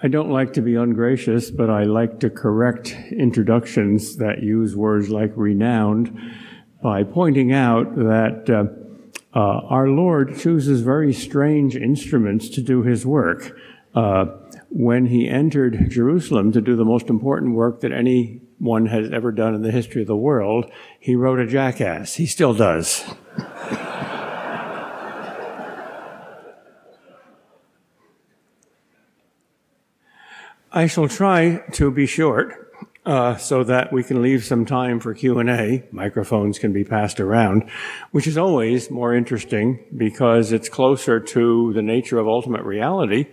I don't like to be ungracious, but I like to correct introductions that use words like renowned by pointing out that uh, uh, our Lord chooses very strange instruments to do his work. Uh, when he entered Jerusalem to do the most important work that anyone has ever done in the history of the world, he wrote a jackass. He still does. I shall try to be short uh, so that we can leave some time for Q&A. Microphones can be passed around, which is always more interesting because it's closer to the nature of ultimate reality,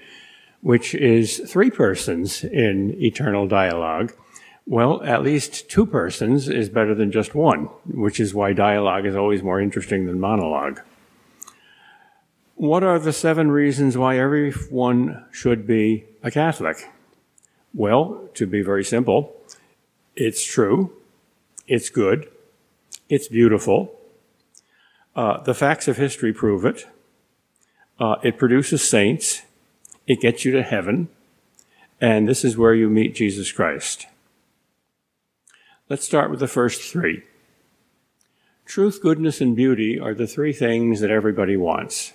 which is three persons in eternal dialogue. Well, at least two persons is better than just one, which is why dialogue is always more interesting than monologue. What are the seven reasons why everyone should be a Catholic? Well, to be very simple, it's true, it's good, it's beautiful. Uh, the facts of history prove it. Uh, it produces saints. It gets you to heaven. And this is where you meet Jesus Christ. Let's start with the first three. Truth, goodness, and beauty are the three things that everybody wants.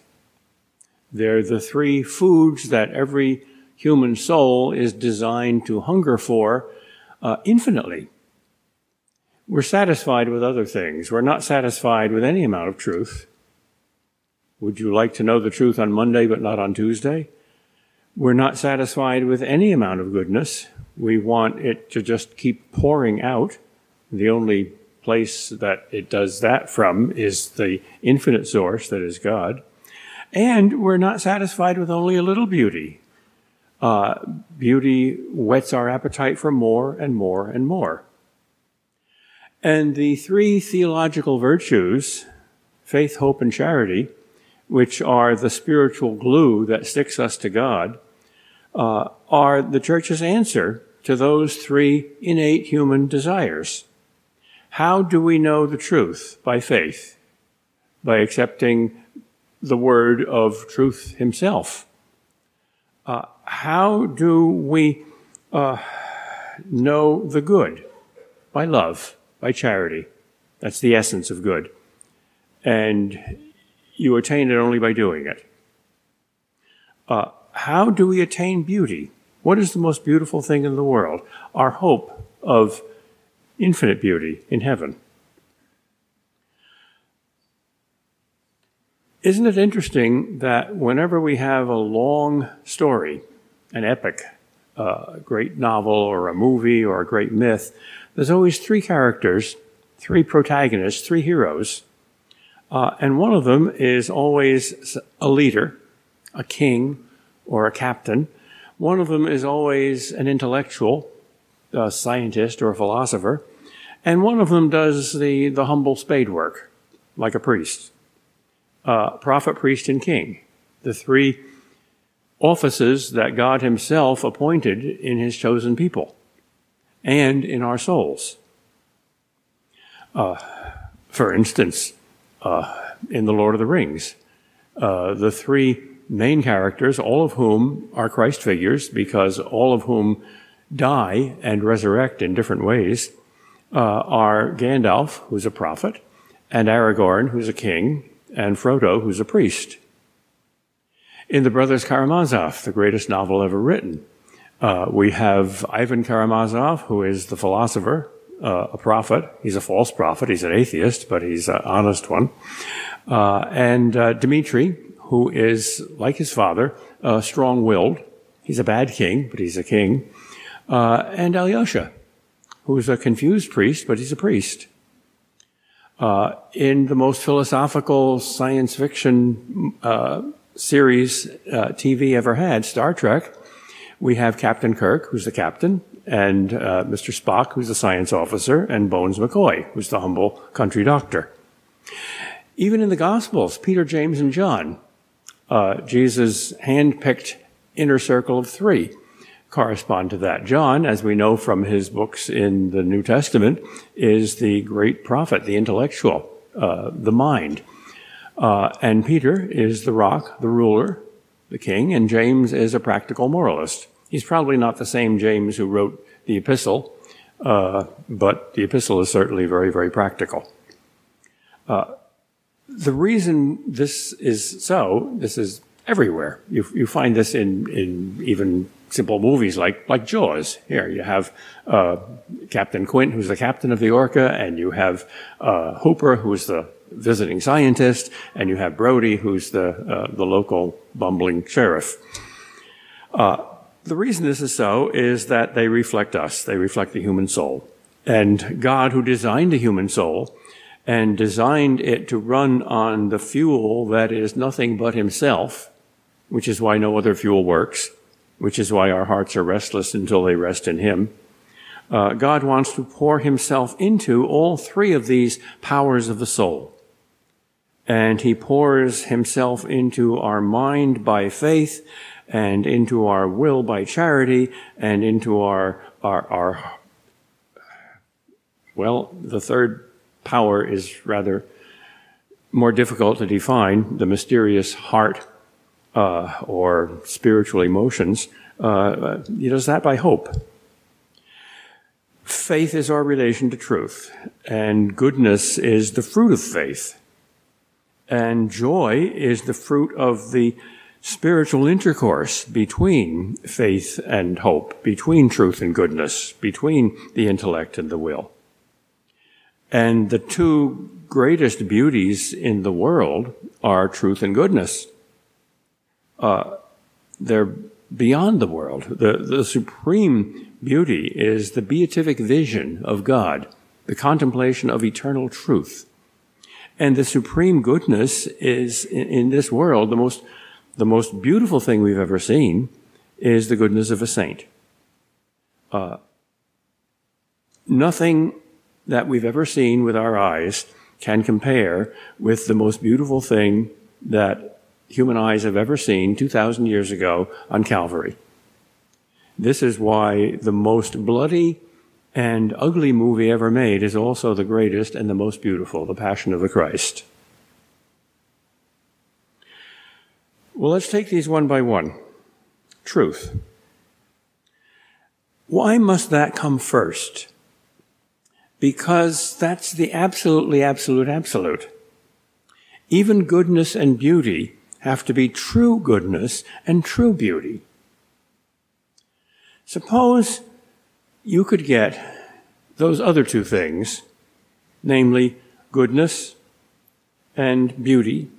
They're the three foods that every human soul is designed to hunger for uh, infinitely. We're satisfied with other things. We're not satisfied with any amount of truth. Would you like to know the truth on Monday but not on Tuesday? We're not satisfied with any amount of goodness. We want it to just keep pouring out. The only place that it does that from is the infinite source that is God. And we're not satisfied with only a little beauty. Uh, beauty whets our appetite for more and more and more. And the three theological virtues, faith, hope, and charity, which are the spiritual glue that sticks us to God, uh, are the church's answer to those three innate human desires. How do we know the truth? By faith, by accepting the word of truth himself. Uh, how do we uh, know the good? By love, by charity. That's the essence of good. And you attain it only by doing it. Uh, how do we attain beauty? What is the most beautiful thing in the world? Our hope of infinite beauty in heaven. Isn't it interesting that whenever we have a long story, an epic, a great novel or a movie or a great myth, there's always three characters, three protagonists, three heroes. Uh, and one of them is always a leader, a king, or a captain. One of them is always an intellectual, a scientist or a philosopher. And one of them does the, the humble spade work, like a priest. Uh, prophet, priest, and king. The three offices that God Himself appointed in His chosen people and in our souls. Uh, for instance, uh, in The Lord of the Rings, uh, the three main characters, all of whom are Christ figures, because all of whom die and resurrect in different ways, uh, are Gandalf, who's a prophet, and Aragorn, who's a king, and Frodo, who's a priest in The Brothers Karamazov, the greatest novel ever written. Uh, we have Ivan Karamazov, who is the philosopher, uh, a prophet. He's a false prophet. He's an atheist, but he's an honest one. Uh, and uh, Dmitri, who is, like his father, uh, strong-willed. He's a bad king, but he's a king. Uh, and Alyosha, who is a confused priest, but he's a priest. In the most philosophical science fiction series uh, TV ever had, Star Trek, we have Captain Kirk, who's the captain, and uh, Mr. Spock, who's the science officer, and Bones McCoy, who's the humble country doctor. Even in the Gospels, Peter, James, and John, uh, Jesus' hand-picked inner circle of three correspond to that. John, as we know from his books in the New Testament, is the great prophet, the intellectual, uh, the mind. Uh, and Peter is the rock, the ruler, the king, and James is a practical moralist He's probably not the same James who wrote the epistle, uh, but the epistle is certainly very, very practical. Uh, the reason this is so, this is everywhere. You, you find this in, in even simple movies like, like Jaws. Here you have uh, Captain Quint, who's the captain of the Orca, and you have uh, Hooper, who's the visiting scientist, and you have Brody, who's the, uh, the local bumbling sheriff. Uh, the reason this is so is that they reflect us. They reflect the human soul. And God, who designed the human soul and designed it to run on the fuel that is nothing but himself, which is why no other fuel works, which is why our hearts are restless until they rest in him. Uh, God wants to pour himself into all three of these powers of the soul. And he pours himself into our mind by faith and into our will by charity and into our, our, our well, the third power is rather more difficult to define, the mysterious heart uh, or spiritual emotions. Uh, he does that by hope. Faith is our relation to truth, and goodness is the fruit of faith. And joy is the fruit of the spiritual intercourse between faith and hope, between truth and goodness, between the intellect and the will. And the two greatest beauties in the world are truth and goodness. Uh, they're beyond the world. The, the supreme beauty is the beatific vision of God, the contemplation of eternal truth. And the supreme goodness is in, in this world the most the most beautiful thing we've ever seen is the goodness of a saint. Uh, nothing that we've ever seen with our eyes can compare with the most beautiful thing that human eyes have ever seen 2,000 years ago on Calvary. This is why the most bloody and ugly movie ever made is also the greatest and the most beautiful, The Passion of the Christ. Well, let's take these one by one. Truth. Why must that come first? Because that's the absolutely absolute absolute. Even goodness and beauty have to be true goodness and true beauty. Suppose you could get those other two things, namely goodness and beauty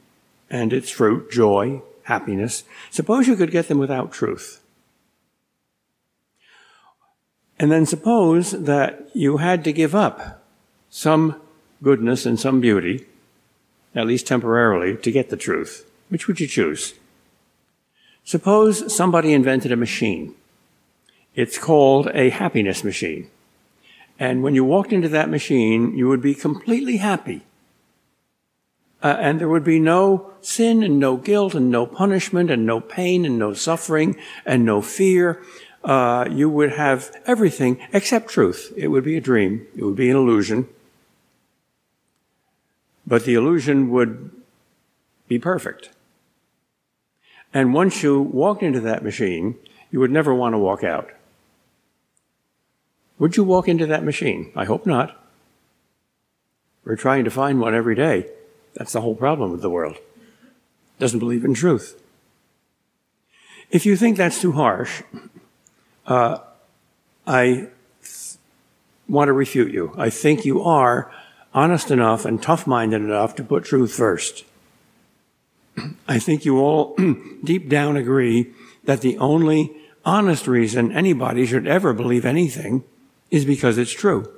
and its fruit, joy, happiness. Suppose you could get them without truth. And then suppose that you had to give up some goodness and some beauty, at least temporarily, to get the truth. Which would you choose? Suppose somebody invented a machine. It's called a happiness machine. And when you walked into that machine, you would be completely happy uh, and there would be no sin and no guilt and no punishment and no pain and no suffering and no fear. Uh, you would have everything except truth. It would be a dream. It would be an illusion. But the illusion would be perfect. And once you walked into that machine, you would never want to walk out. Would you walk into that machine? I hope not. We're trying to find one every day. That's the whole problem with the world. Doesn't believe in truth. If you think that's too harsh, uh, I want to refute you. I think you are honest enough and tough minded enough to put truth first. I think you all deep down agree that the only honest reason anybody should ever believe anything is because it's true.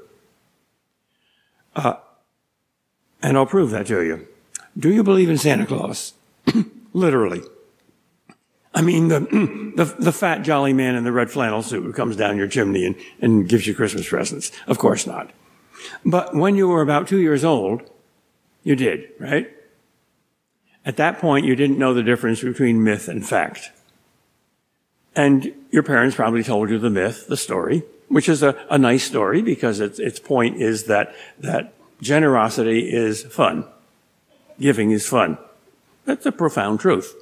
Uh, and I'll prove that to you. Do you believe in Santa Claus? Literally. I mean, the, the, the, fat jolly man in the red flannel suit who comes down your chimney and, and gives you Christmas presents. Of course not. But when you were about two years old, you did, right? At that point, you didn't know the difference between myth and fact. And your parents probably told you the myth, the story, which is a, a nice story because its, its point is that, that generosity is fun. Giving is fun. That's a profound truth.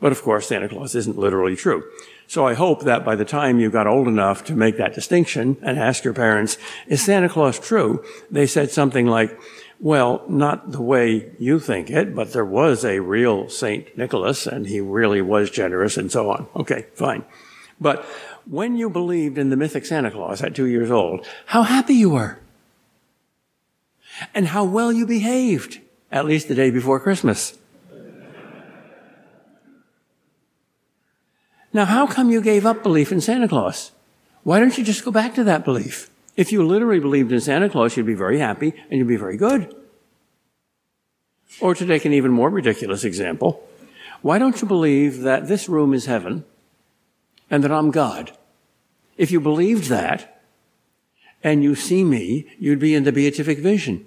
But of course, Santa Claus isn't literally true. So I hope that by the time you got old enough to make that distinction and ask your parents, is Santa Claus true? They said something like, well, not the way you think it, but there was a real Saint Nicholas and he really was generous and so on. Okay, fine. But when you believed in the mythic Santa Claus at two years old, how happy you were. And how well you behaved, at least the day before Christmas. Now, how come you gave up belief in Santa Claus? Why don't you just go back to that belief? If you literally believed in Santa Claus, you'd be very happy and you'd be very good. Or to take an even more ridiculous example, why don't you believe that this room is heaven and that I'm God? If you believed that and you see me, you'd be in the beatific vision.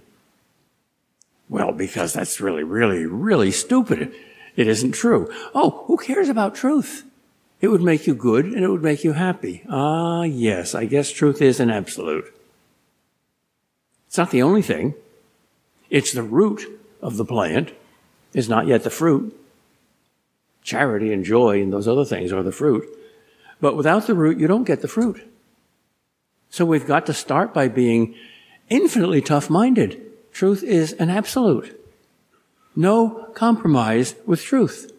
Well, because that's really, really, really stupid. It isn't true. Oh, who cares about truth? It would make you good and it would make you happy. Ah, yes, I guess truth is an absolute. It's not the only thing. It's the root of the plant. It's not yet the fruit. Charity and joy and those other things are the fruit. But without the root, you don't get the fruit. So we've got to start by being infinitely tough minded. Truth is an absolute. No compromise with truth.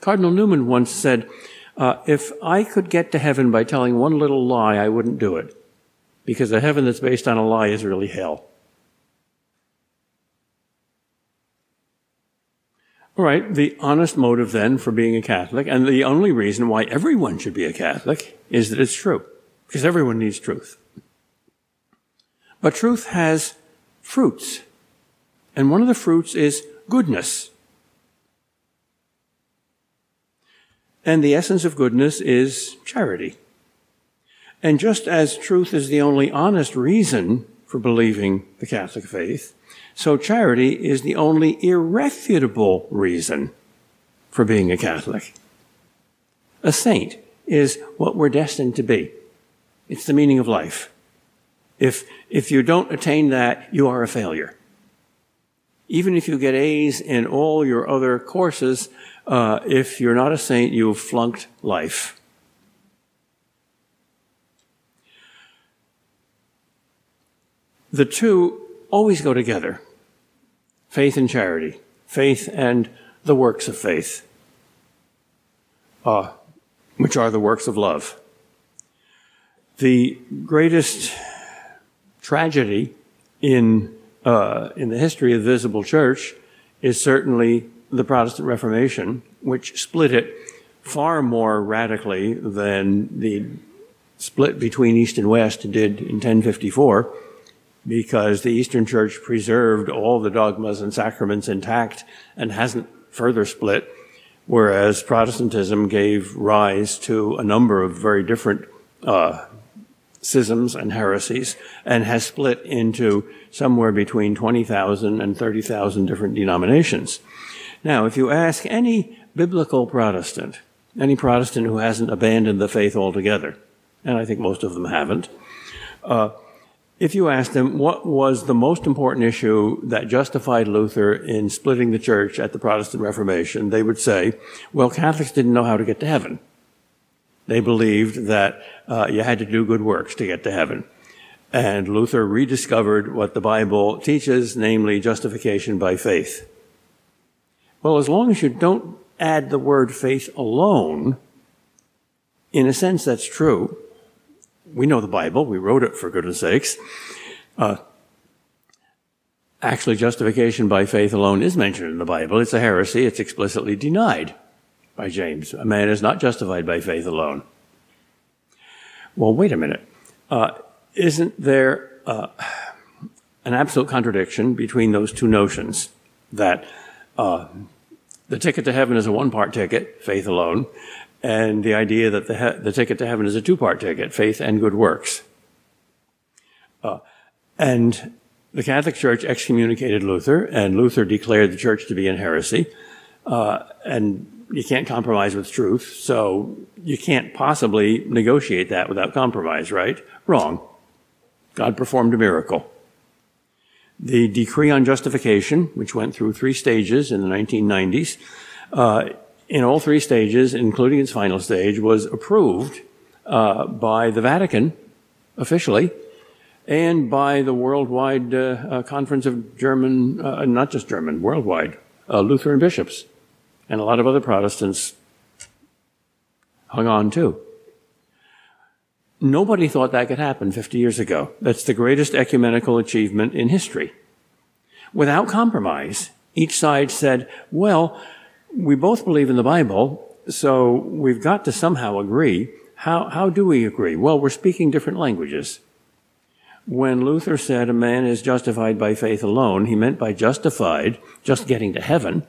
Cardinal Newman once said, uh, if I could get to heaven by telling one little lie, I wouldn't do it. Because a heaven that's based on a lie is really hell. All right, the honest motive then for being a Catholic, and the only reason why everyone should be a Catholic, is that it's true. Because everyone needs truth. But truth has fruits. And one of the fruits is goodness. And the essence of goodness is charity. And just as truth is the only honest reason for believing the Catholic faith, so charity is the only irrefutable reason for being a Catholic. A saint is what we're destined to be. It's the meaning of life. If, if you don't attain that, you are a failure. Even if you get A's in all your other courses, uh, if you're not a saint, you've flunked life. The two always go together faith and charity, faith and the works of faith, uh, which are the works of love. The greatest tragedy in, uh, in the history of the visible church is certainly the Protestant Reformation, which split it far more radically than the split between East and West did in 1054, because the Eastern Church preserved all the dogmas and sacraments intact and hasn't further split, whereas Protestantism gave rise to a number of very different uh, schisms and heresies and has split into somewhere between 20,000 and 30,000 different denominations. Now, if you ask any biblical Protestant, any Protestant who hasn't abandoned the faith altogether, and I think most of them haven't, uh, if you ask them what was the most important issue that justified Luther in splitting the church at the Protestant Reformation, they would say, well, Catholics didn't know how to get to heaven. They believed that uh, you had to do good works to get to heaven. And Luther rediscovered what the Bible teaches, namely justification by faith. Well, as long as you don't add the word faith alone, in a sense that's true. We know the Bible, we wrote it for goodness sakes. Uh, actually, justification by faith alone is mentioned in the Bible. It's a heresy, it's explicitly denied by James. A man is not justified by faith alone. Well, wait a minute. Uh, isn't there uh, an absolute contradiction between those two notions that uh, the ticket to heaven is a one part ticket, faith alone, and the idea that the, he- the ticket to heaven is a two part ticket, faith and good works. Uh, and the Catholic Church excommunicated Luther, and Luther declared the church to be in heresy. Uh, and you can't compromise with truth, so you can't possibly negotiate that without compromise, right? Wrong. God performed a miracle. The decree on justification, which went through three stages in the 1990s, uh, in all three stages, including its final stage, was approved uh, by the Vatican officially and by the worldwide uh, uh, conference of German, uh, not just German, worldwide uh, Lutheran bishops, and a lot of other Protestants hung on too. Nobody thought that could happen 50 years ago. That's the greatest ecumenical achievement in history. Without compromise, each side said, well, we both believe in the Bible, so we've got to somehow agree. How, how do we agree? Well, we're speaking different languages. When Luther said a man is justified by faith alone, he meant by justified just getting to heaven.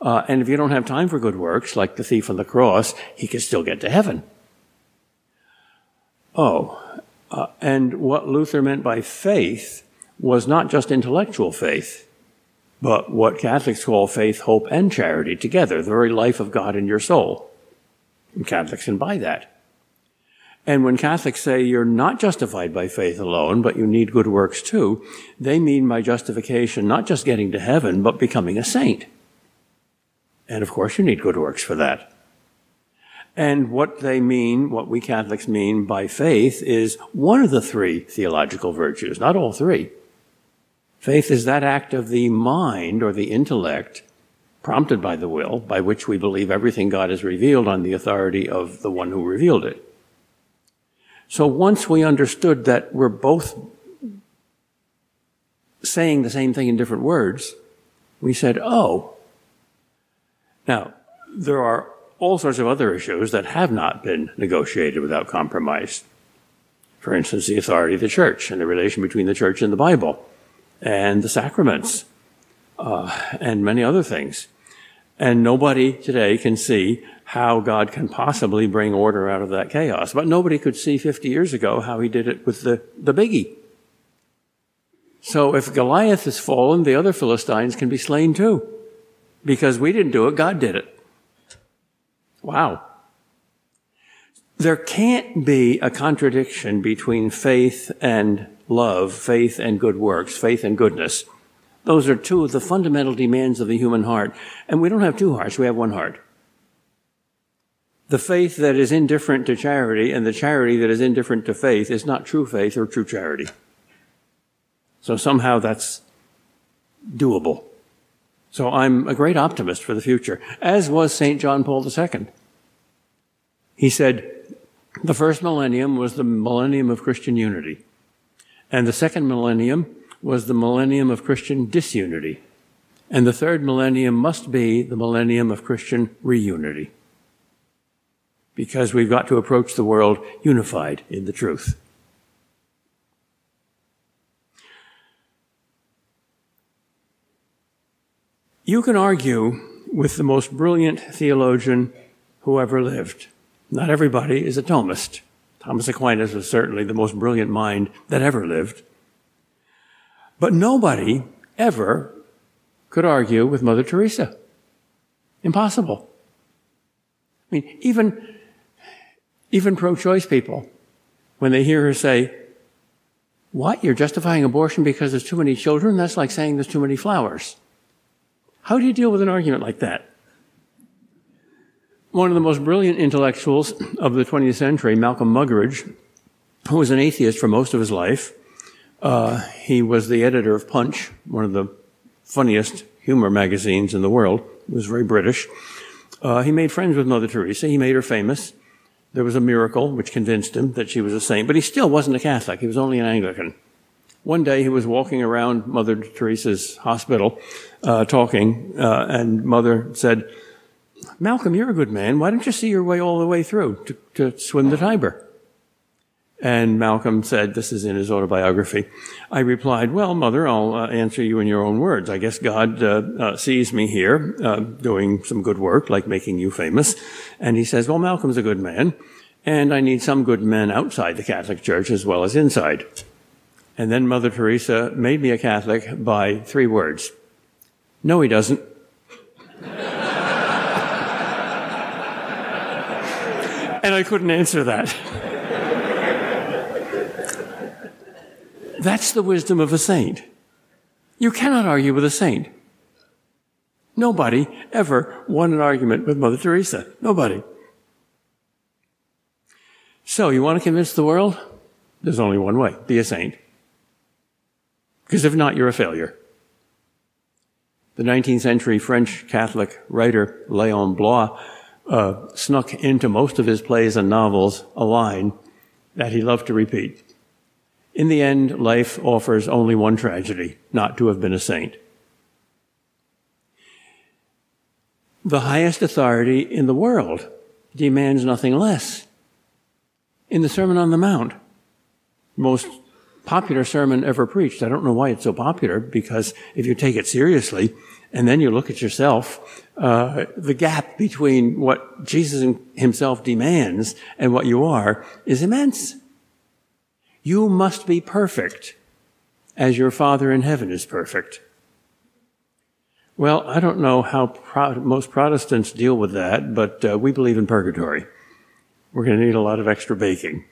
Uh, and if you don't have time for good works, like the thief on the cross, he can still get to heaven. Oh, uh, and what Luther meant by faith was not just intellectual faith but what Catholics call faith, hope, and charity together, the very life of God in your soul. And Catholics can buy that. And when Catholics say you're not justified by faith alone, but you need good works too, they mean by justification not just getting to heaven, but becoming a saint. And of course, you need good works for that. And what they mean, what we Catholics mean by faith, is one of the three theological virtues, not all three. Faith is that act of the mind or the intellect prompted by the will by which we believe everything God has revealed on the authority of the one who revealed it. So once we understood that we're both saying the same thing in different words, we said, oh. Now, there are all sorts of other issues that have not been negotiated without compromise. For instance, the authority of the church and the relation between the church and the Bible and the sacraments uh, and many other things. And nobody today can see how God can possibly bring order out of that chaos. But nobody could see 50 years ago how he did it with the, the biggie. So if Goliath has fallen, the other Philistines can be slain too. Because we didn't do it, God did it. Wow. There can't be a contradiction between faith and love, faith and good works, faith and goodness. Those are two of the fundamental demands of the human heart. And we don't have two hearts, we have one heart. The faith that is indifferent to charity and the charity that is indifferent to faith is not true faith or true charity. So somehow that's doable. So I'm a great optimist for the future, as was St. John Paul II. He said, the first millennium was the millennium of Christian unity. And the second millennium was the millennium of Christian disunity. And the third millennium must be the millennium of Christian reunity. Because we've got to approach the world unified in the truth. You can argue with the most brilliant theologian who ever lived. Not everybody is a Thomist. Thomas Aquinas was certainly the most brilliant mind that ever lived. But nobody ever could argue with Mother Teresa. Impossible. I mean, even, even pro-choice people, when they hear her say, what? You're justifying abortion because there's too many children? That's like saying there's too many flowers. How do you deal with an argument like that? one of the most brilliant intellectuals of the 20th century, Malcolm Muggeridge, who was an atheist for most of his life. Uh, he was the editor of Punch, one of the funniest humor magazines in the world. He was very British. Uh, he made friends with Mother Teresa. He made her famous. There was a miracle which convinced him that she was a saint, but he still wasn't a Catholic. He was only an Anglican. One day he was walking around Mother Teresa's hospital, uh, talking, uh, and Mother said, Malcolm, you're a good man. Why don't you see your way all the way through to, to swim the Tiber? And Malcolm said, this is in his autobiography. I replied, well, mother, I'll uh, answer you in your own words. I guess God uh, uh, sees me here uh, doing some good work, like making you famous. And he says, well, Malcolm's a good man, and I need some good men outside the Catholic Church as well as inside. And then Mother Teresa made me a Catholic by three words. No, he doesn't. and I couldn't answer that. That's the wisdom of a saint. You cannot argue with a saint. Nobody ever won an argument with Mother Teresa. Nobody. So, you want to convince the world? There's only one way be a saint. Because if not, you're a failure. The 19th century French Catholic writer Leon Bloy uh, snuck into most of his plays and novels a line that he loved to repeat. In the end, life offers only one tragedy, not to have been a saint. The highest authority in the world demands nothing less. In the Sermon on the Mount, most popular sermon ever preached. I don't know why it's so popular because if you take it seriously and then you look at yourself, uh, the gap between what Jesus himself demands and what you are is immense. You must be perfect as your Father in heaven is perfect. Well, I don't know how pro- most Protestants deal with that, but uh, we believe in purgatory. We're going to need a lot of extra baking.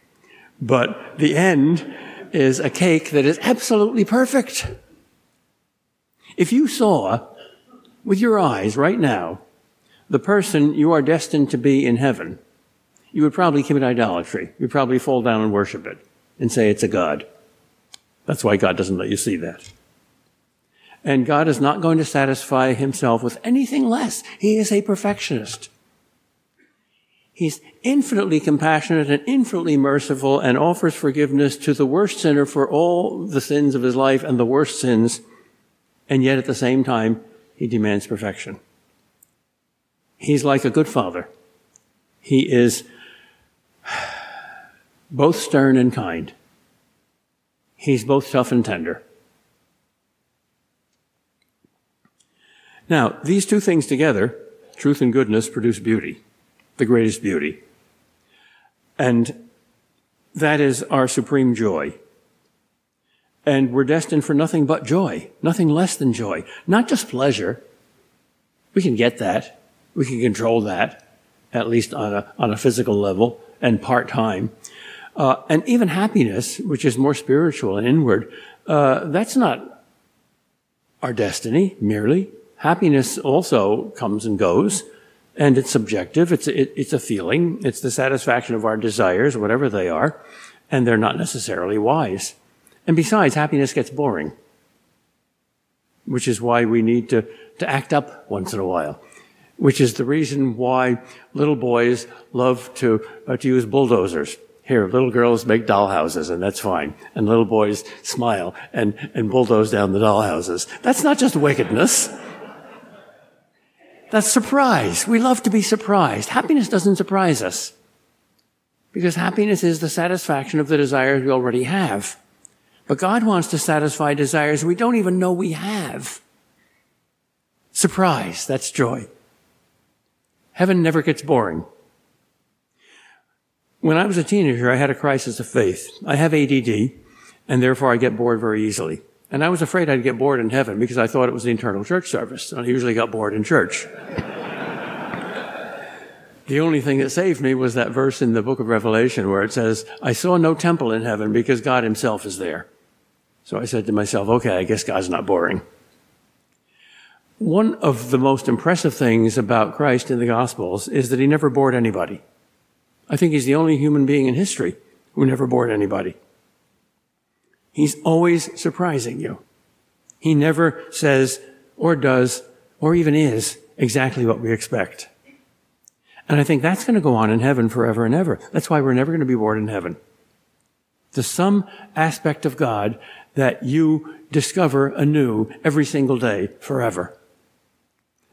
But the end is a cake that is absolutely perfect. If you saw with your eyes right now the person you are destined to be in heaven, you would probably commit idolatry. You'd probably fall down and worship it and say it's a God. That's why God doesn't let you see that. And God is not going to satisfy himself with anything less. He is a perfectionist. He's infinitely compassionate and infinitely merciful and offers forgiveness to the worst sinner for all the sins of his life and the worst sins. And yet at the same time, he demands perfection. He's like a good father. He is both stern and kind. He's both tough and tender. Now, these two things together, truth and goodness, produce beauty the greatest beauty. And that is our supreme joy. And we're destined for nothing but joy, nothing less than joy, not just pleasure. We can get that. We can control that, at least on a, on a physical level and part time. Uh, and even happiness, which is more spiritual and inward, uh, that's not our destiny merely. Happiness also comes and goes and it's subjective. It's it, it's a feeling. It's the satisfaction of our desires, whatever they are, and they're not necessarily wise. And besides, happiness gets boring, which is why we need to to act up once in a while. Which is the reason why little boys love to uh, to use bulldozers. Here, little girls make dollhouses, and that's fine. And little boys smile and, and bulldoze down the dollhouses. That's not just wickedness. That's surprise. We love to be surprised. Happiness doesn't surprise us. Because happiness is the satisfaction of the desires we already have. But God wants to satisfy desires we don't even know we have. Surprise. That's joy. Heaven never gets boring. When I was a teenager, I had a crisis of faith. I have ADD, and therefore I get bored very easily. And I was afraid I'd get bored in heaven because I thought it was the internal church service. And I usually got bored in church. the only thing that saved me was that verse in the book of Revelation where it says, I saw no temple in heaven because God himself is there. So I said to myself, okay, I guess God's not boring. One of the most impressive things about Christ in the Gospels is that he never bored anybody. I think he's the only human being in history who never bored anybody. He's always surprising you. He never says or does or even is exactly what we expect. And I think that's going to go on in heaven forever and ever. That's why we're never going to be bored in heaven. There's some aspect of God that you discover anew every single day forever.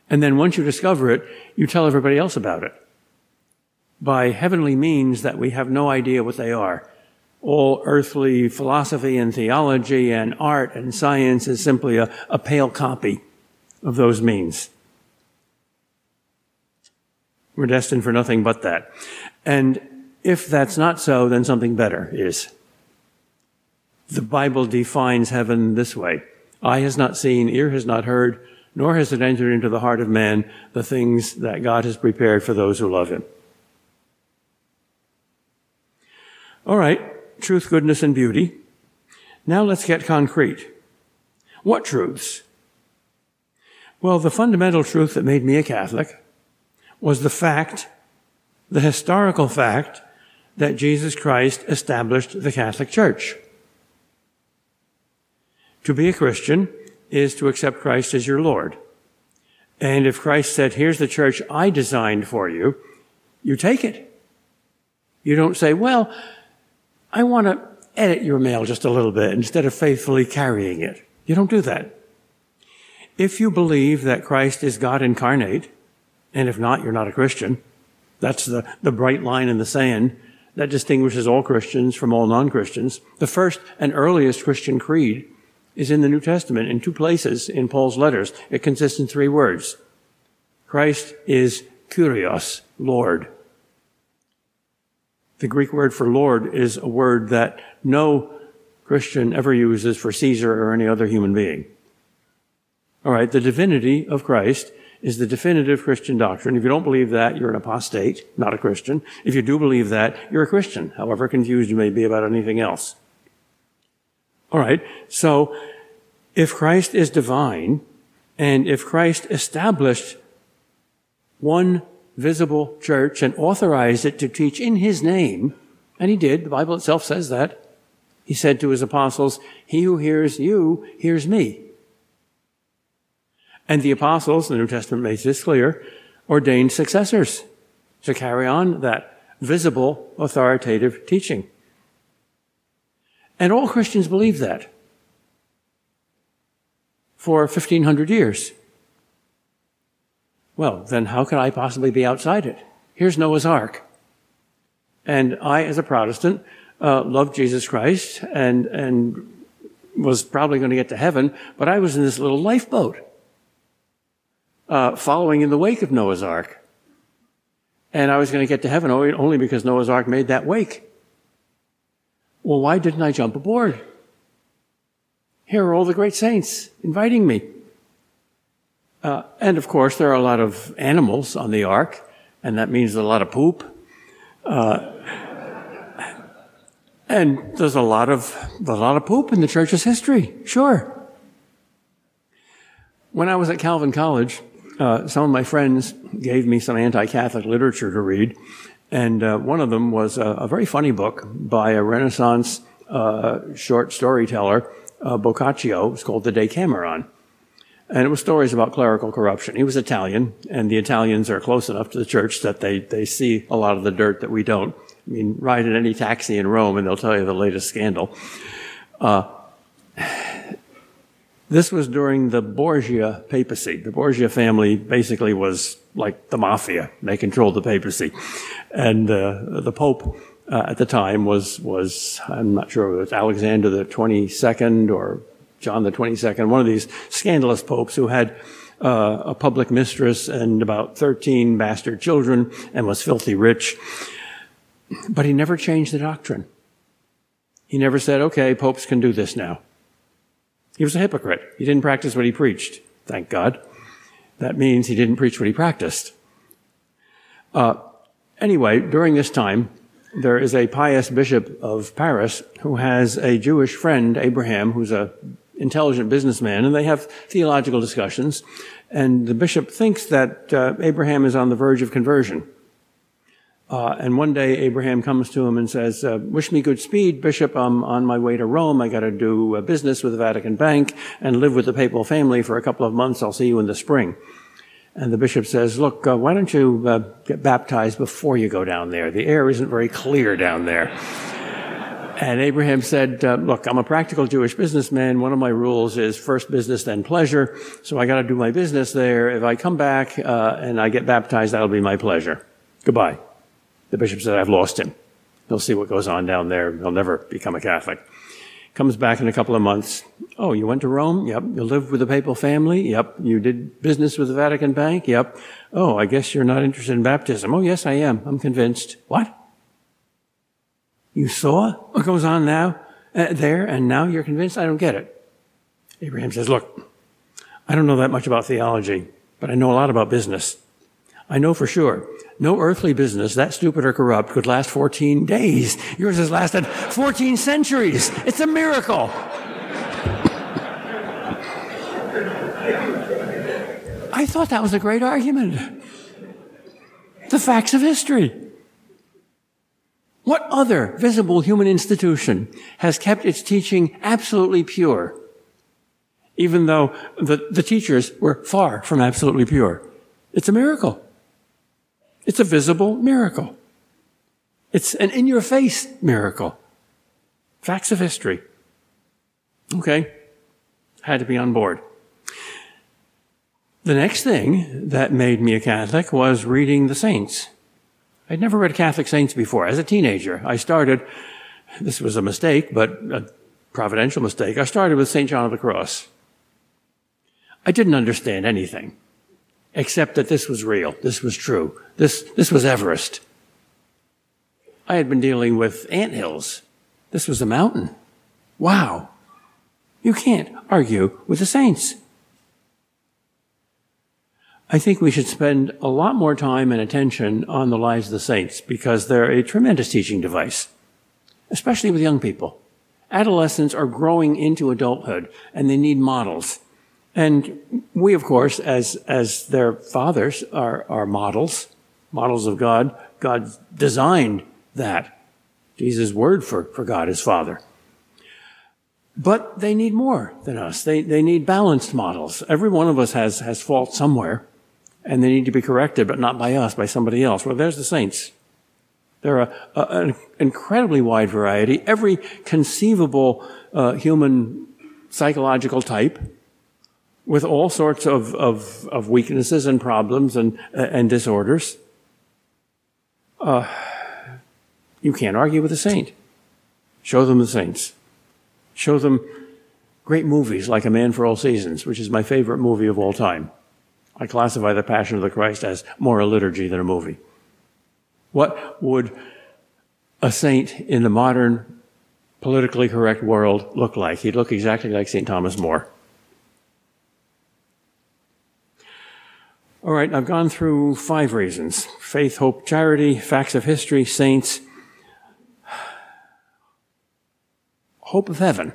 And then once you discover it, you tell everybody else about it. By heavenly means that we have no idea what they are all earthly philosophy and theology and art and science is simply a, a pale copy of those means. We're destined for nothing but that. And if that's not so, then something better is. The Bible defines heaven this way. Eye has not seen, ear has not heard, nor has it entered into the heart of man the things that God has prepared for those who love him. All right truth, goodness, and beauty. Now let's get concrete. What truths? Well, the fundamental truth that made me a Catholic was the fact, the historical fact, that Jesus Christ established the Catholic Church. To be a Christian is to accept Christ as your Lord. And if Christ said, here's the church I designed for you, you take it. You don't say, well, I want to edit your mail just a little bit instead of faithfully carrying it. You don't do that. If you believe that Christ is God incarnate, and if not, you're not a Christian. That's the, the bright line in the sand that distinguishes all Christians from all non-Christians. The first and earliest Christian creed is in the New Testament in two places in Paul's letters. It consists in three words. Christ is Kyrios, Lord. The Greek word for Lord is a word that no Christian ever uses for Caesar or any other human being. All right, the divinity of Christ is the definitive Christian doctrine. If you don't believe that, you're an apostate, not a Christian. If you do believe that, you're a Christian, however confused you may be about anything else. All right, so if Christ is divine, and if Christ established one visible church and authorized it to teach in his name, and he did, the Bible itself says that, he said to his apostles, He who hears you hears me. And the apostles, the New Testament makes this clear, ordained successors to carry on that visible, authoritative teaching. And all Christians believe that for 1500 years. Well, then how could I possibly be outside it? Here's Noah's Ark. And I, as a Protestant, uh, loved Jesus Christ and, and was probably going to get to heaven, but I was in this little lifeboat uh, following in the wake of Noah's Ark. And I was going to get to heaven only because Noah's Ark made that wake. Well, why didn't I jump aboard? Here are all the great saints inviting me. Uh, and of course, there are a lot of animals on the ark, and that means a lot of poop. Uh, and there's a lot of a lot of poop in the church's history, sure. When I was at Calvin College, uh, some of my friends gave me some anti-Catholic literature to read, and uh, one of them was a, a, very funny book by a Renaissance uh, short storyteller, uh, Boccaccio. It's called The Decameron. And it was stories about clerical corruption. He was Italian, and the Italians are close enough to the church that they, they see a lot of the dirt that we don't. I mean, ride in any taxi in Rome and they'll tell you the latest scandal. Uh, this was during the Borgia papacy. The Borgia family basically was like the mafia. They controlled the papacy. And uh, the Pope uh, at the time was, was, I'm not sure it was Alexander the 22nd or John the 22nd, one of these scandalous popes who had uh, a public mistress and about 13 bastard children and was filthy rich. But he never changed the doctrine. He never said, okay, popes can do this now. He was a hypocrite. He didn't practice what he preached. Thank God. That means he didn't preach what he practiced. Uh, anyway, during this time, there is a pious bishop of Paris who has a Jewish friend, Abraham, who's a intelligent businessman, and they have theological discussions. And the bishop thinks that uh, Abraham is on the verge of conversion. Uh, and one day Abraham comes to him and says, uh, wish me good speed, Bishop. I'm on my way to Rome. I got to do business with the Vatican Bank and live with the papal family for a couple of months. I'll see you in the spring. And the bishop says, look, uh, why don't you uh, get baptized before you go down there? The air isn't very clear down there. And Abraham said, uh, look, I'm a practical Jewish businessman. One of my rules is first business, then pleasure. So I got to do my business there. If I come back uh, and I get baptized, that'll be my pleasure. Goodbye. The bishop said, I've lost him. He'll see what goes on down there. He'll never become a Catholic. Comes back in a couple of months. Oh, you went to Rome? Yep. You lived with the papal family? Yep. You did business with the Vatican Bank? Yep. Oh, I guess you're not interested in baptism. Oh, yes, I am. I'm convinced. What? You saw what goes on now, uh, there, and now you're convinced? I don't get it. Abraham says, look, I don't know that much about theology, but I know a lot about business. I know for sure no earthly business that stupid or corrupt could last 14 days. Yours has lasted 14 centuries. It's a miracle. I thought that was a great argument. The facts of history. What other visible human institution has kept its teaching absolutely pure, even though the, the teachers were far from absolutely pure? It's a miracle. It's a visible miracle. It's an in your face miracle. Facts of history. Okay. Had to be on board. The next thing that made me a Catholic was reading the saints. I'd never read Catholic saints before. As a teenager, I started, this was a mistake, but a providential mistake. I started with St. John of the Cross. I didn't understand anything except that this was real. This was true. This, this was Everest. I had been dealing with ant hills. This was a mountain. Wow. You can't argue with the saints. I think we should spend a lot more time and attention on the lives of the saints because they're a tremendous teaching device, especially with young people. Adolescents are growing into adulthood and they need models. And we, of course, as, as their fathers, are, are models, models of God. God designed that. Jesus' word for, for God is Father. But they need more than us. They, they need balanced models. Every one of us has, has fault somewhere and they need to be corrected, but not by us, by somebody else. Well, there's the saints. They're an incredibly wide variety, every conceivable uh, human psychological type, with all sorts of, of, of weaknesses and problems and, and disorders. Uh, you can't argue with a saint. Show them the saints. Show them great movies like A Man for All Seasons, which is my favorite movie of all time. I classify The Passion of the Christ as more a liturgy than a movie. What would a saint in the modern politically correct world look like? He'd look exactly like St. Thomas More. All right, I've gone through five reasons faith, hope, charity, facts of history, saints, hope of heaven.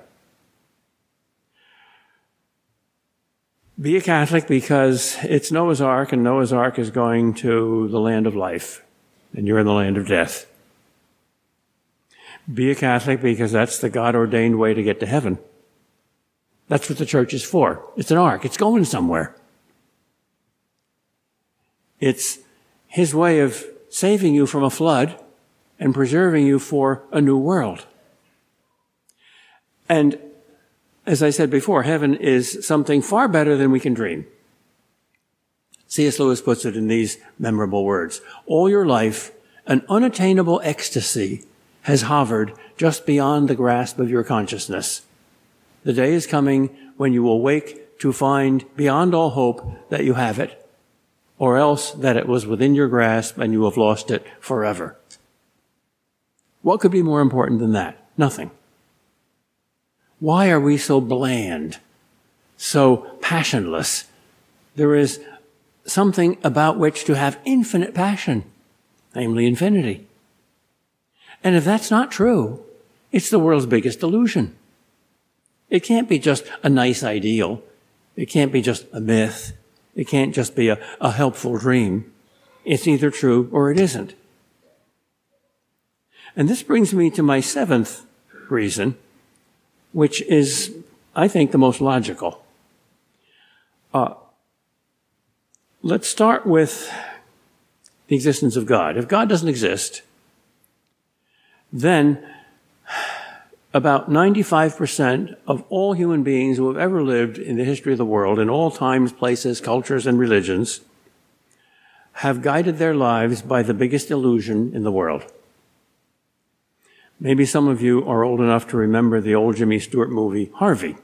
Be a Catholic because it's Noah's Ark, and Noah's Ark is going to the land of life, and you're in the land of death. Be a Catholic because that's the God ordained way to get to heaven. That's what the church is for. It's an ark, it's going somewhere. It's His way of saving you from a flood and preserving you for a new world. And as I said before, heaven is something far better than we can dream. C.S. Lewis puts it in these memorable words. All your life, an unattainable ecstasy has hovered just beyond the grasp of your consciousness. The day is coming when you will wake to find beyond all hope that you have it, or else that it was within your grasp and you have lost it forever. What could be more important than that? Nothing. Why are we so bland, so passionless? There is something about which to have infinite passion, namely infinity. And if that's not true, it's the world's biggest delusion. It can't be just a nice ideal. It can't be just a myth. It can't just be a, a helpful dream. It's either true or it isn't. And this brings me to my seventh reason which is, I think, the most logical. Uh, let's start with the existence of God. If God doesn't exist, then about 95% of all human beings who have ever lived in the history of the world, in all times, places, cultures, and religions, have guided their lives by the biggest illusion in the world Maybe some of you are old enough to remember the old Jimmy Stewart movie, Harvey.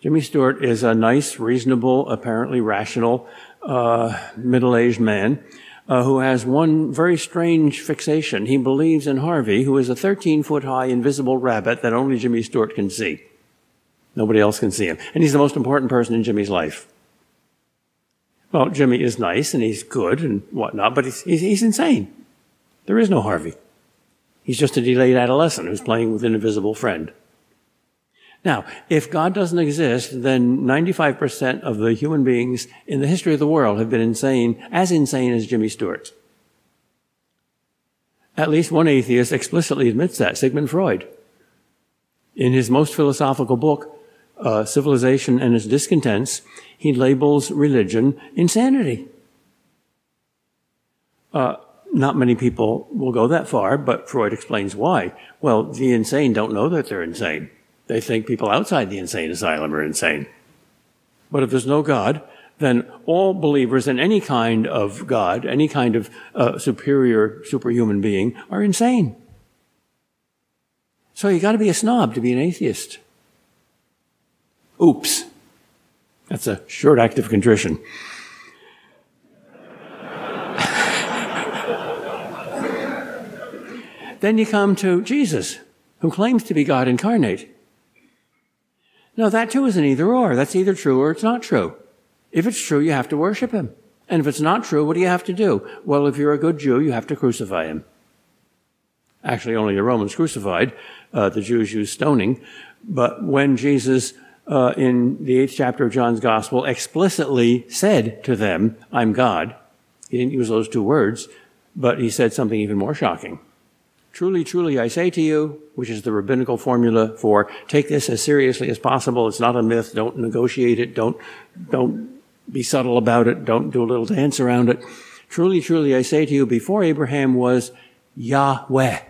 Jimmy Stewart is a nice, reasonable, apparently rational, uh, middle-aged man uh, who has one very strange fixation. He believes in Harvey, who is a 13-foot-high invisible rabbit that only Jimmy Stewart can see. Nobody else can see him. And he's the most important person in Jimmy's life. Well, Jimmy is nice and he's good and whatnot, but he's, he's, he's insane. There is no Harvey. He's just a delayed adolescent who's playing with an invisible friend. Now, if God doesn't exist, then 95% of the human beings in the history of the world have been insane, as insane as Jimmy Stewart. At least one atheist explicitly admits that, Sigmund Freud. In his most philosophical book, uh, Civilization and Its Discontents, he labels religion insanity. Uh, not many people will go that far, but Freud explains why. Well, the insane don't know that they're insane. They think people outside the insane asylum are insane. But if there's no God, then all believers in any kind of God, any kind of uh, superior, superhuman being, are insane. So you got to be a snob to be an atheist. Oops. That's a short act of contrition. Then you come to Jesus, who claims to be God incarnate. Now, that too is an either or. That's either true or it's not true. If it's true, you have to worship him. And if it's not true, what do you have to do? Well, if you're a good Jew, you have to crucify him. Actually, only the Romans crucified. Uh, the Jews used stoning. But when Jesus, uh, in the eighth chapter of John's Gospel, explicitly said to them, I'm God, he didn't use those two words, but he said something even more shocking. Truly, truly, I say to you, which is the rabbinical formula for take this as seriously as possible. It's not a myth. Don't negotiate it. Don't, don't be subtle about it. Don't do a little dance around it. Truly, truly, I say to you, before Abraham was Yahweh.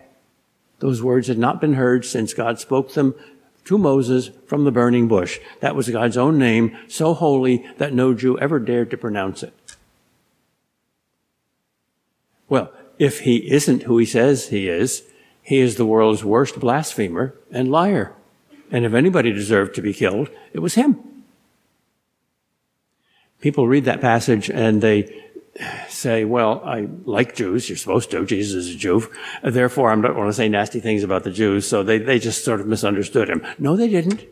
Those words had not been heard since God spoke them to Moses from the burning bush. That was God's own name, so holy that no Jew ever dared to pronounce it. Well, if he isn't who he says he is, he is the world's worst blasphemer and liar. And if anybody deserved to be killed, it was him. People read that passage and they say, well, I like Jews. You're supposed to. Jesus is a Jew. Therefore, I'm not going to say nasty things about the Jews. So they, they just sort of misunderstood him. No, they didn't.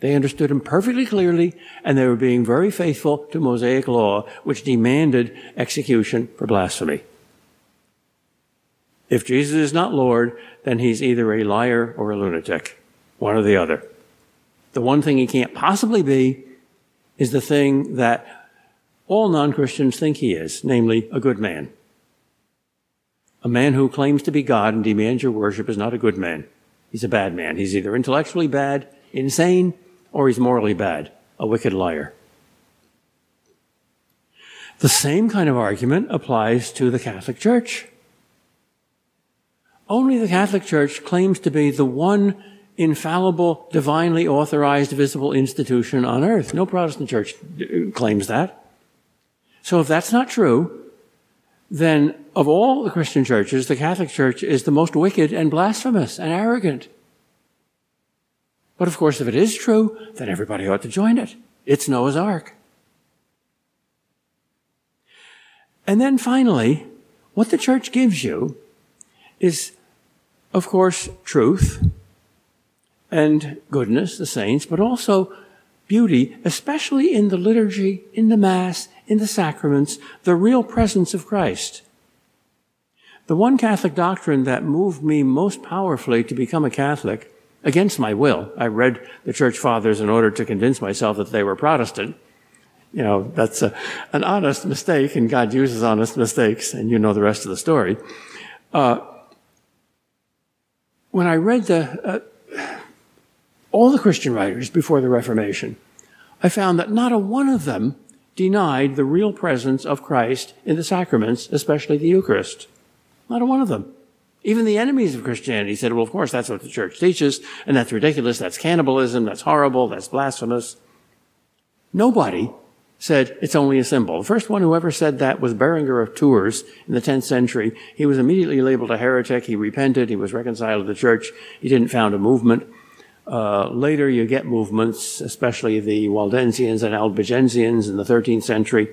They understood him perfectly clearly, and they were being very faithful to Mosaic law, which demanded execution for blasphemy. If Jesus is not Lord, then he's either a liar or a lunatic, one or the other. The one thing he can't possibly be is the thing that all non Christians think he is, namely, a good man. A man who claims to be God and demands your worship is not a good man. He's a bad man. He's either intellectually bad, insane, or he's morally bad, a wicked liar. The same kind of argument applies to the Catholic Church. Only the Catholic Church claims to be the one infallible, divinely authorized, visible institution on earth. No Protestant church uh, claims that. So if that's not true, then of all the Christian churches, the Catholic Church is the most wicked and blasphemous and arrogant. But of course, if it is true, then everybody ought to join it. It's Noah's Ark. And then finally, what the church gives you is, of course, truth and goodness, the saints, but also beauty, especially in the liturgy, in the Mass, in the sacraments, the real presence of Christ. The one Catholic doctrine that moved me most powerfully to become a Catholic, against my will, I read the Church Fathers in order to convince myself that they were Protestant. You know, that's a, an honest mistake, and God uses honest mistakes, and you know the rest of the story. Uh, when I read the, uh, all the Christian writers before the Reformation, I found that not a one of them denied the real presence of Christ in the sacraments, especially the Eucharist. Not a one of them. Even the enemies of Christianity said, well, of course, that's what the church teaches, and that's ridiculous, that's cannibalism, that's horrible, that's blasphemous. Nobody said it's only a symbol. The first one who ever said that was Berenger of Tours in the 10th century. He was immediately labeled a heretic. He repented. He was reconciled to the church. He didn't found a movement. Uh, later, you get movements, especially the Waldensians and Albigensians in the 13th century.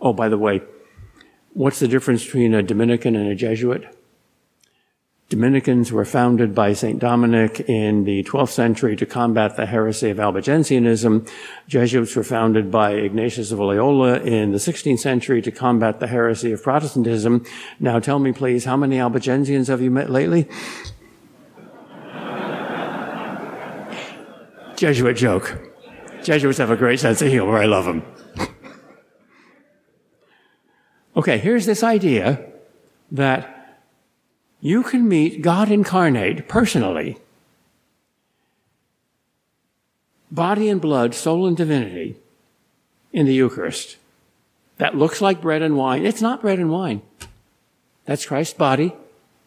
Oh, by the way, what's the difference between a Dominican and a Jesuit? Dominicans were founded by St. Dominic in the 12th century to combat the heresy of Albigensianism. Jesuits were founded by Ignatius of Loyola in the 16th century to combat the heresy of Protestantism. Now tell me, please, how many Albigensians have you met lately? Jesuit joke. Jesuits have a great sense of humor. I love them. Okay, here's this idea that you can meet God incarnate personally, body and blood, soul and divinity, in the Eucharist. That looks like bread and wine. It's not bread and wine. That's Christ's body.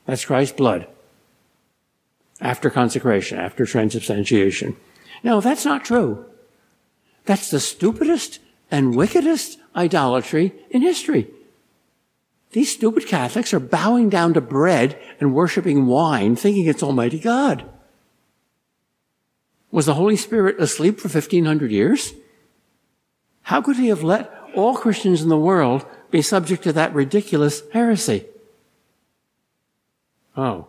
That's Christ's blood. After consecration, after transubstantiation. Now, if that's not true, that's the stupidest and wickedest idolatry in history. These stupid Catholics are bowing down to bread and worshiping wine, thinking it's Almighty God. Was the Holy Spirit asleep for 1500 years? How could he have let all Christians in the world be subject to that ridiculous heresy? Oh.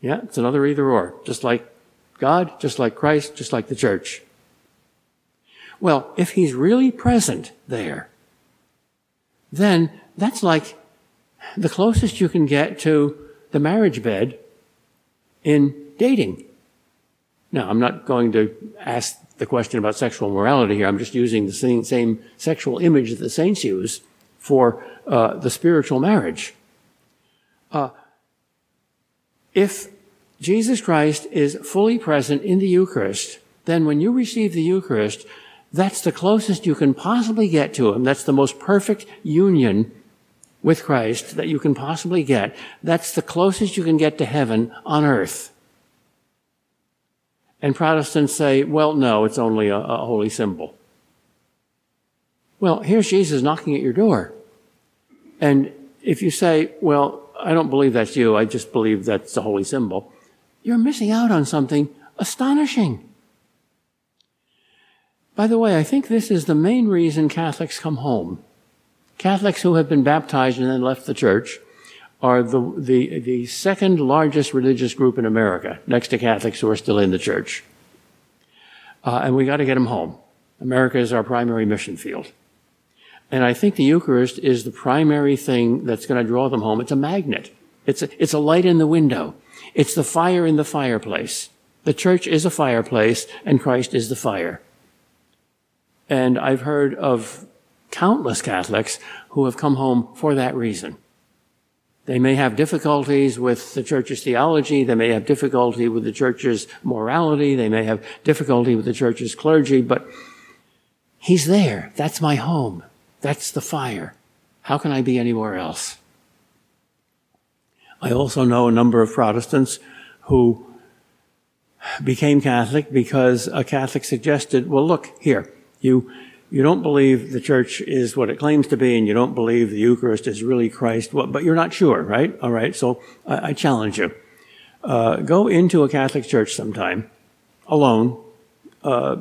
Yeah, it's another either or. Just like God, just like Christ, just like the church. Well, if he's really present there, then that's like the closest you can get to the marriage bed in dating. Now, I'm not going to ask the question about sexual morality here. I'm just using the same, same sexual image that the saints use for uh, the spiritual marriage. Uh, if Jesus Christ is fully present in the Eucharist, then when you receive the Eucharist, that's the closest you can possibly get to Him. That's the most perfect union with Christ that you can possibly get. That's the closest you can get to heaven on earth. And Protestants say, well, no, it's only a, a holy symbol. Well, here's Jesus knocking at your door. And if you say, well, I don't believe that's you, I just believe that's a holy symbol, you're missing out on something astonishing. By the way, I think this is the main reason Catholics come home. Catholics who have been baptized and then left the church are the, the, the second largest religious group in America, next to Catholics who are still in the church. Uh, and we got to get them home. America is our primary mission field. And I think the Eucharist is the primary thing that's going to draw them home. It's a magnet. It's a, it's a light in the window. It's the fire in the fireplace. The church is a fireplace and Christ is the fire. And I've heard of countless Catholics who have come home for that reason. They may have difficulties with the church's theology. They may have difficulty with the church's morality. They may have difficulty with the church's clergy, but he's there. That's my home. That's the fire. How can I be anywhere else? I also know a number of Protestants who became Catholic because a Catholic suggested, well, look, here, you, you don't believe the church is what it claims to be, and you don't believe the Eucharist is really Christ, well, but you're not sure, right? All right, so I, I challenge you. Uh, go into a Catholic church sometime, alone, uh,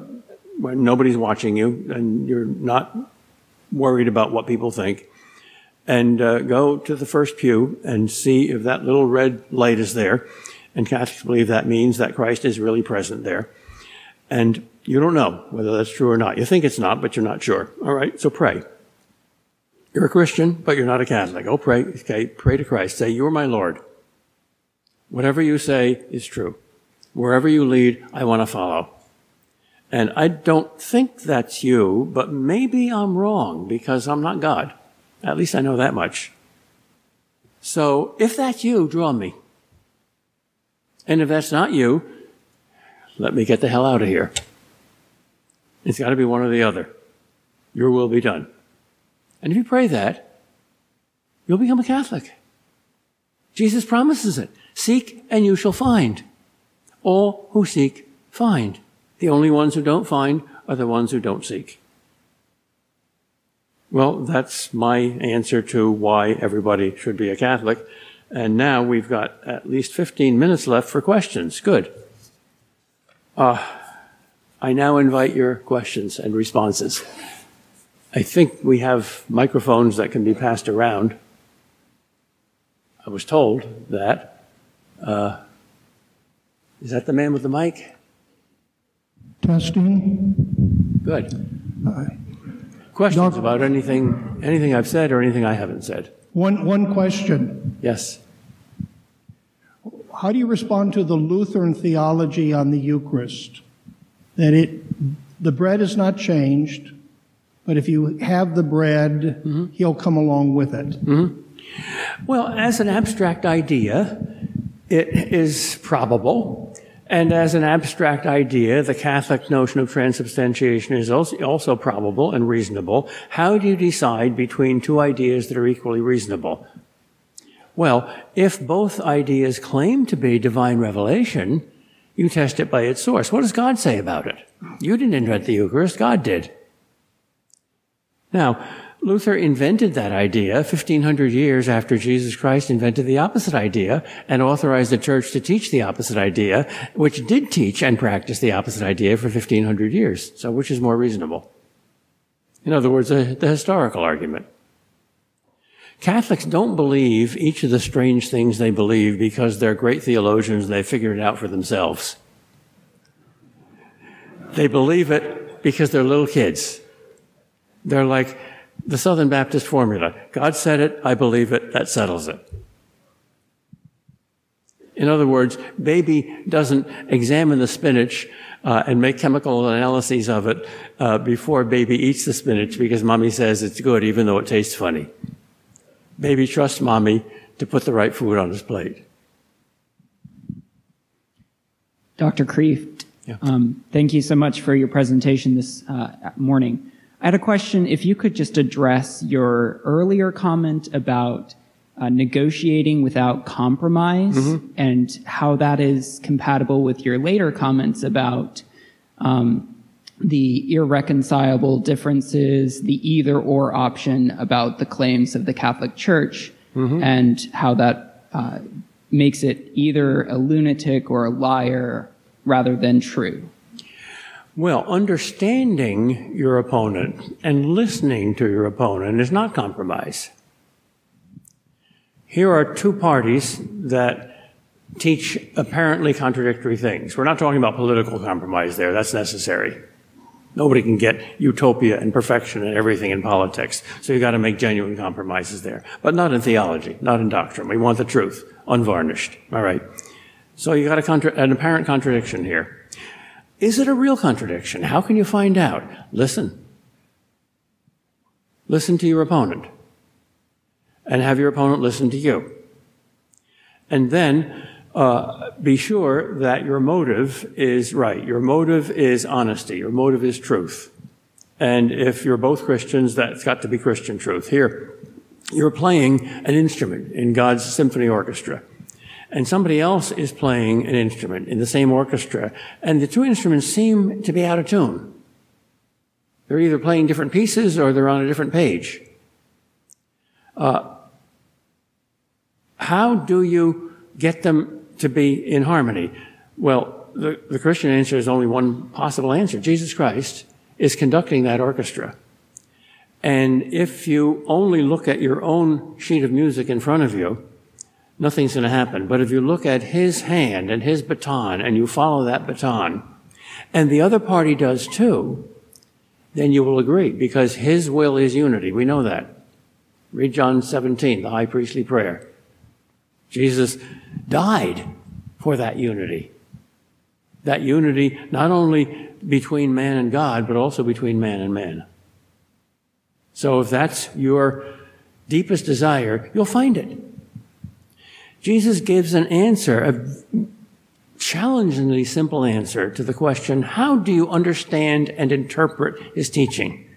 when nobody's watching you, and you're not worried about what people think, and uh, go to the first pew and see if that little red light is there. And Catholics believe that means that Christ is really present there. And you don't know whether that's true or not. You think it's not, but you're not sure. All right, so pray. You're a Christian, but you're not a Catholic. Oh, pray. Okay, pray to Christ. Say, You're my Lord. Whatever you say is true. Wherever you lead, I want to follow. And I don't think that's you, but maybe I'm wrong because I'm not God. At least I know that much. So if that's you, draw me. And if that's not you, let me get the hell out of here. It's got to be one or the other. Your will be done. And if you pray that, you'll become a Catholic. Jesus promises it. Seek and you shall find. All who seek, find. The only ones who don't find are the ones who don't seek. Well, that's my answer to why everybody should be a Catholic. And now we've got at least 15 minutes left for questions. Good. Uh, I now invite your questions and responses. I think we have microphones that can be passed around. I was told that. Uh, is that the man with the mic? Testing. Good. Questions about anything, anything I've said or anything I haven't said? One, one question. Yes. How do you respond to the Lutheran theology on the Eucharist? that it, the bread is not changed, but if you have the bread, mm-hmm. he'll come along with it. Mm-hmm. Well, as an abstract idea, it is probable. And as an abstract idea, the Catholic notion of transubstantiation is also, also probable and reasonable. How do you decide between two ideas that are equally reasonable? Well, if both ideas claim to be divine revelation, you test it by its source. What does God say about it? You didn't invent the Eucharist, God did. Now, Luther invented that idea 1500 years after Jesus Christ invented the opposite idea and authorized the church to teach the opposite idea, which did teach and practice the opposite idea for 1500 years. So which is more reasonable? In other words, the historical argument. Catholics don't believe each of the strange things they believe because they're great theologians and they figure it out for themselves. They believe it because they're little kids. They're like, the Southern Baptist formula. God said it, I believe it, that settles it. In other words, baby doesn't examine the spinach uh, and make chemical analyses of it uh, before baby eats the spinach because mommy says it's good even though it tastes funny. Baby trusts mommy to put the right food on his plate. Dr. Kreeft, Yeah. um, thank you so much for your presentation this uh, morning. I had a question. If you could just address your earlier comment about uh, negotiating without compromise and how that is compatible with your later comments about um, the irreconcilable differences, the either or option about the claims of the Catholic Church, and how that uh, makes it either a lunatic or a liar rather than true. Well, understanding your opponent and listening to your opponent is not compromise. Here are two parties that teach apparently contradictory things. We're not talking about political compromise there. That's necessary. Nobody can get utopia and perfection and everything in politics. So you've got to make genuine compromises there. But not in theology, not in doctrine. We want the truth, unvarnished. All right. So you got contra- an apparent contradiction here. Is it a real contradiction? How can you find out? Listen. Listen to your opponent. And have your opponent listen to you. And then uh, be sure that your motive is right. Your motive is honesty. Your motive is truth. And if you're both Christians, that's got to be Christian truth. Here, you're playing an instrument in God's symphony orchestra. And somebody else is playing an instrument in the same orchestra. And the two instruments seem to be out of tune. They're either playing different pieces or they're on a different page. Uh, how do you get them to be in harmony? Well, the, the Christian answer is only one possible answer. Jesus Christ is conducting that orchestra. And if you only look at your own sheet of music in front of you, nothing's going to happen. But if you look at his hand and his baton and you follow that baton, and the other party does too, then you will agree because his will is unity. We know that. Read John 17, the high priestly prayer. Jesus died for that unity. That unity not only between man and God, but also between man and man. So if that's your deepest desire, you'll find it. Jesus gives an answer, a challengingly simple answer to the question, how do you understand and interpret his teaching?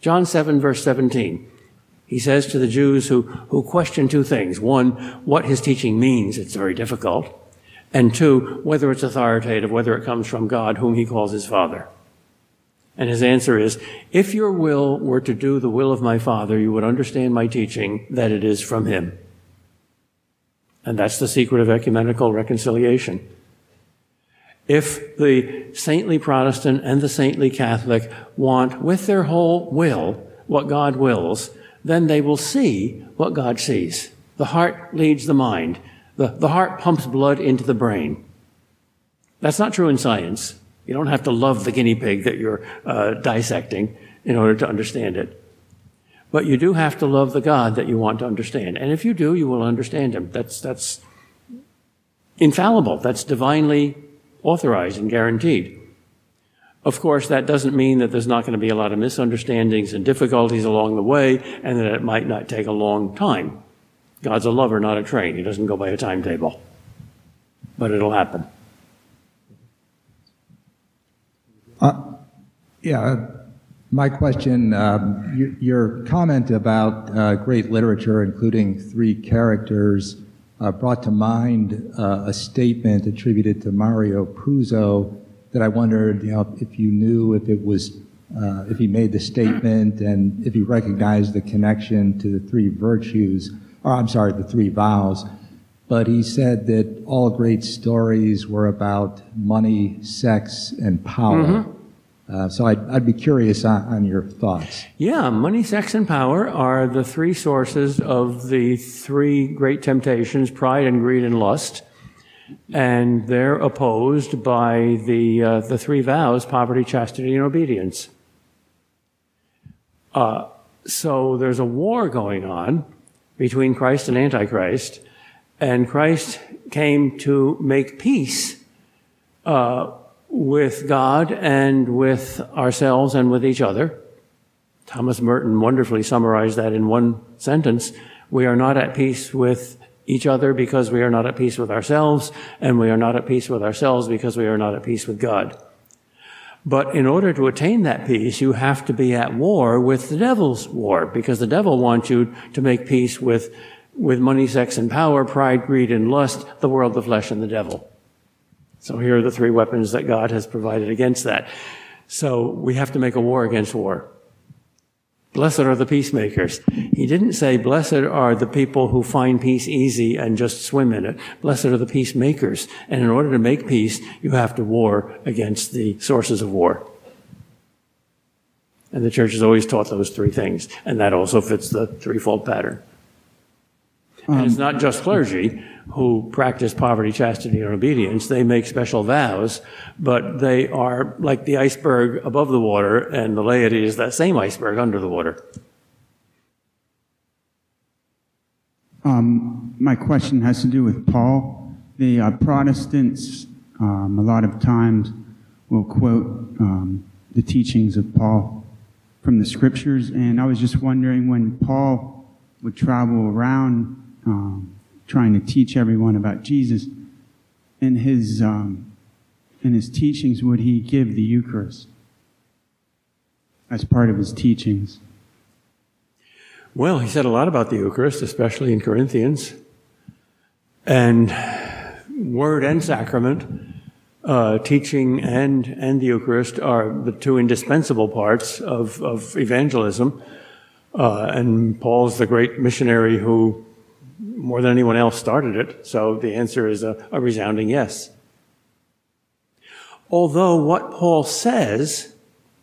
John 7 verse 17. He says to the Jews who, who question two things. One, what his teaching means. It's very difficult. And two, whether it's authoritative, whether it comes from God, whom he calls his Father. And his answer is, if your will were to do the will of my Father, you would understand my teaching that it is from him. And that's the secret of ecumenical reconciliation. If the saintly Protestant and the saintly Catholic want with their whole will what God wills, then they will see what God sees. The heart leads the mind. The, the heart pumps blood into the brain. That's not true in science. You don't have to love the guinea pig that you're uh, dissecting in order to understand it. But you do have to love the God that you want to understand. And if you do, you will understand him. That's, that's infallible. That's divinely authorized and guaranteed. Of course, that doesn't mean that there's not going to be a lot of misunderstandings and difficulties along the way, and that it might not take a long time. God's a lover, not a train. He doesn't go by a timetable. But it'll happen. Uh, yeah, my question, um, your, your, comment about uh, great literature, including three characters, uh, brought to mind uh, a statement attributed to Mario Puzo that I wondered, you know, if you knew if it was, uh, if he made the statement and if he recognized the connection to the three virtues, or I'm sorry, the three vows. But he said that all great stories were about money, sex, and power. Mm-hmm. Uh, so I'd, I'd, be curious on, on, your thoughts. Yeah, money, sex, and power are the three sources of the three great temptations pride and greed and lust. And they're opposed by the, uh, the three vows poverty, chastity, and obedience. Uh, so there's a war going on between Christ and Antichrist, and Christ came to make peace uh, with God and with ourselves and with each other. Thomas Merton wonderfully summarized that in one sentence. We are not at peace with each other because we are not at peace with ourselves, and we are not at peace with ourselves because we are not at peace with God. But in order to attain that peace, you have to be at war with the devil's war, because the devil wants you to make peace with, with money, sex, and power, pride, greed, and lust, the world, the flesh, and the devil. So here are the three weapons that God has provided against that. So we have to make a war against war. Blessed are the peacemakers. He didn't say, blessed are the people who find peace easy and just swim in it. Blessed are the peacemakers. And in order to make peace, you have to war against the sources of war. And the church has always taught those three things. And that also fits the threefold pattern. Um, and it's not just clergy who practice poverty, chastity, and obedience. They make special vows, but they are like the iceberg above the water, and the laity is that same iceberg under the water. Um, my question has to do with Paul. The uh, Protestants, um, a lot of times, will quote um, the teachings of Paul from the scriptures, and I was just wondering when Paul would travel around um, trying to teach everyone about Jesus. In his, um, in his teachings, would he give the Eucharist as part of his teachings? Well, he said a lot about the Eucharist, especially in Corinthians. And word and sacrament, uh, teaching and, and the Eucharist are the two indispensable parts of, of evangelism. Uh, and Paul's the great missionary who more than anyone else started it. So the answer is a, a resounding yes. Although what Paul says,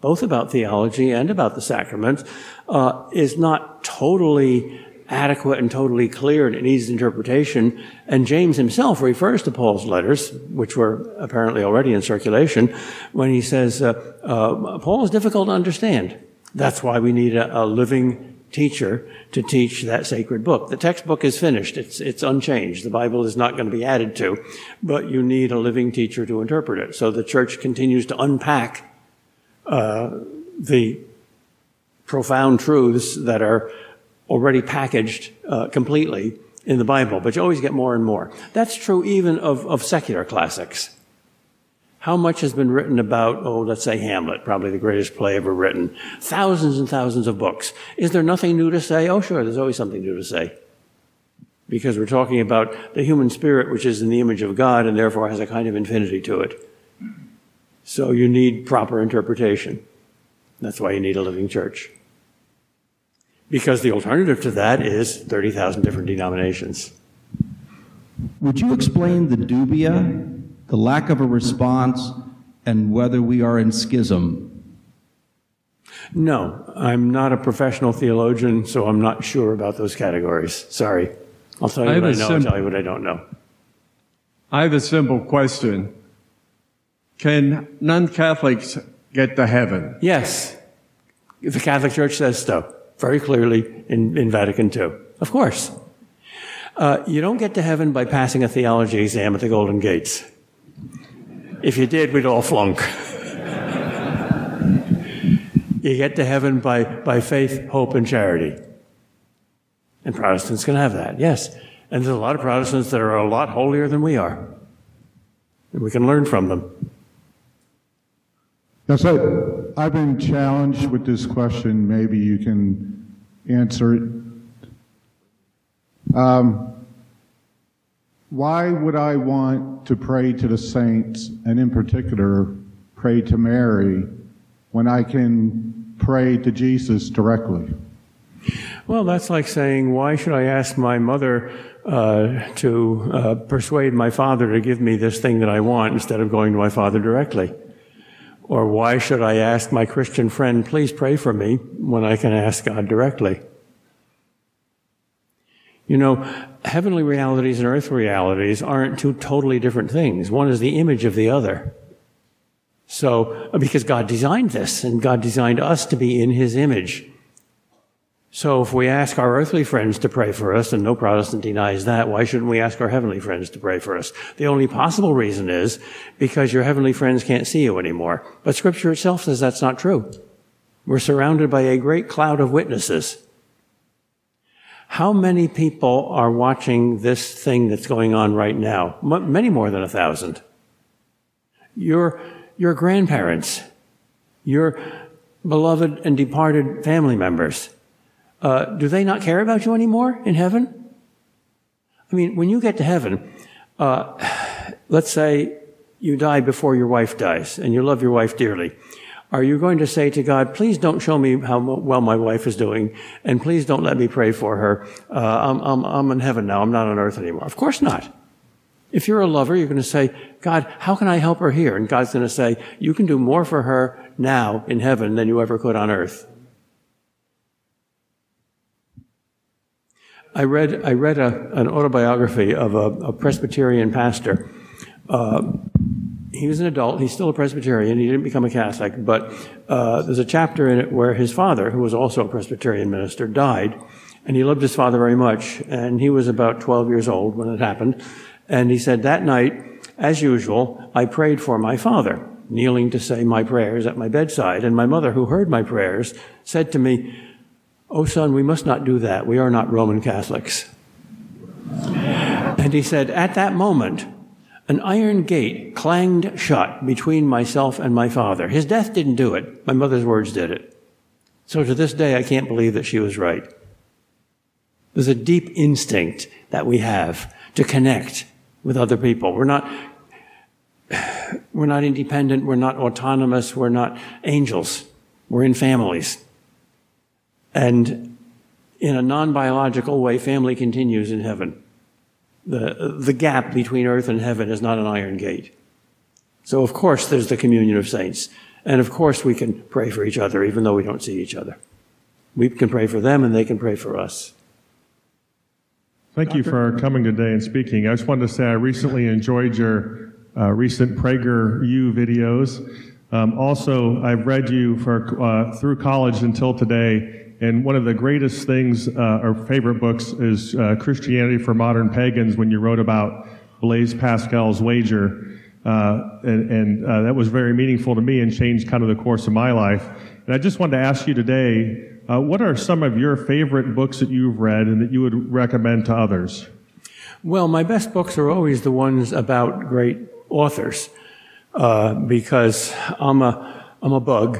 both about theology and about the sacraments, uh, is not totally adequate and totally clear and it needs interpretation. And James himself refers to Paul's letters, which were apparently already in circulation, when he says, uh, uh, Paul is difficult to understand. That's why we need a, a living teacher to teach that sacred book. The textbook is finished. It's, it's unchanged. The Bible is not going to be added to, but you need a living teacher to interpret it. So the church continues to unpack, uh, the profound truths that are already packaged, uh, completely in the Bible, but you always get more and more. That's true even of, of secular classics. How much has been written about, oh, let's say Hamlet, probably the greatest play ever written? Thousands and thousands of books. Is there nothing new to say? Oh, sure, there's always something new to say. Because we're talking about the human spirit, which is in the image of God and therefore has a kind of infinity to it. So you need proper interpretation. That's why you need a living church. Because the alternative to that is 30,000 different denominations. Would you explain the dubia the lack of a response, and whether we are in schism? No, I'm not a professional theologian, so I'm not sure about those categories. Sorry. I'll tell you I what I know, sim- I'll tell you what I don't know. I have a simple question. Can non Catholics get to heaven? Yes. The Catholic Church says so, very clearly in, in Vatican II. Of course. Uh, you don't get to heaven by passing a theology exam at the Golden Gates. If you did, we'd all flunk. You get to heaven by, by faith, hope, and charity. And Protestants can have that, yes. And there's a lot of Protestants that are a lot holier than we are. And we can learn from them. Yes, I, I've been challenged with this question. Maybe you can answer it. Um, why would I want to pray to the saints, and in particular, pray to Mary, when I can pray to Jesus directly? Well, that's like saying, why should I ask my mother uh, to uh, persuade my father to give me this thing that I want instead of going to my father directly? Or why should I ask my Christian friend, please pray for me, when I can ask God directly? You know, heavenly realities and earthly realities aren't two totally different things. One is the image of the other. So, because God designed this, and God designed us to be in His image. So if we ask our earthly friends to pray for us, and no Protestant denies that, why shouldn't we ask our heavenly friends to pray for us? The only possible reason is because your heavenly friends can't see you anymore. But scripture itself says that's not true. We're surrounded by a great cloud of witnesses. How many people are watching this thing that's going on right now? M- many more than a thousand. Your, your grandparents, your beloved and departed family members, uh, do they not care about you anymore in heaven? I mean, when you get to heaven, uh, let's say you die before your wife dies and you love your wife dearly. Are you going to say to God, please don't show me how well my wife is doing and please don't let me pray for her. Uh, I'm, I'm, I'm in heaven now. I'm not on earth anymore. Of course not. If you're a lover, you're going to say, God, how can I help her here? And God's going to say, you can do more for her now in heaven than you ever could on earth. I read, I read a, an autobiography of a, a Presbyterian pastor. Uh, he was an adult. He's still a Presbyterian. He didn't become a Catholic, but uh, there's a chapter in it where his father, who was also a Presbyterian minister, died, and he loved his father very much. And he was about 12 years old when it happened. And he said, That night, as usual, I prayed for my father, kneeling to say my prayers at my bedside. And my mother, who heard my prayers, said to me, Oh, son, we must not do that. We are not Roman Catholics. And he said, At that moment, an iron gate clanged shut between myself and my father. His death didn't do it. My mother's words did it. So to this day, I can't believe that she was right. There's a deep instinct that we have to connect with other people. We're not, we're not independent. We're not autonomous. We're not angels. We're in families. And in a non biological way, family continues in heaven. The, the gap between earth and heaven is not an iron gate. So, of course, there's the communion of saints. And of course, we can pray for each other, even though we don't see each other. We can pray for them, and they can pray for us. Thank you for coming today and speaking. I just wanted to say I recently enjoyed your uh, recent Prager U videos. Um, also, I've read you for uh, through college until today, and one of the greatest things, uh, or favorite books, is uh, Christianity for Modern Pagans, when you wrote about Blaise Pascal's wager. Uh, and, and uh, that was very meaningful to me and changed kind of the course of my life. And I just wanted to ask you today uh, what are some of your favorite books that you've read and that you would recommend to others? Well, my best books are always the ones about great authors uh, because I'm a, I'm a bug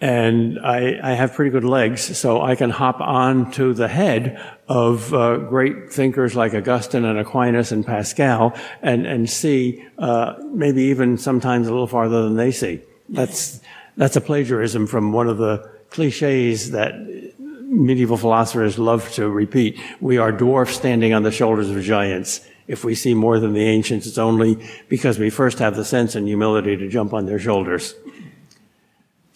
and I, I, have pretty good legs, so I can hop on to the head of uh, great thinkers like Augustine and Aquinas and Pascal, and and see uh, maybe even sometimes a little farther than they see. That's that's a plagiarism from one of the cliches that medieval philosophers love to repeat. We are dwarfs standing on the shoulders of giants. If we see more than the ancients, it's only because we first have the sense and humility to jump on their shoulders.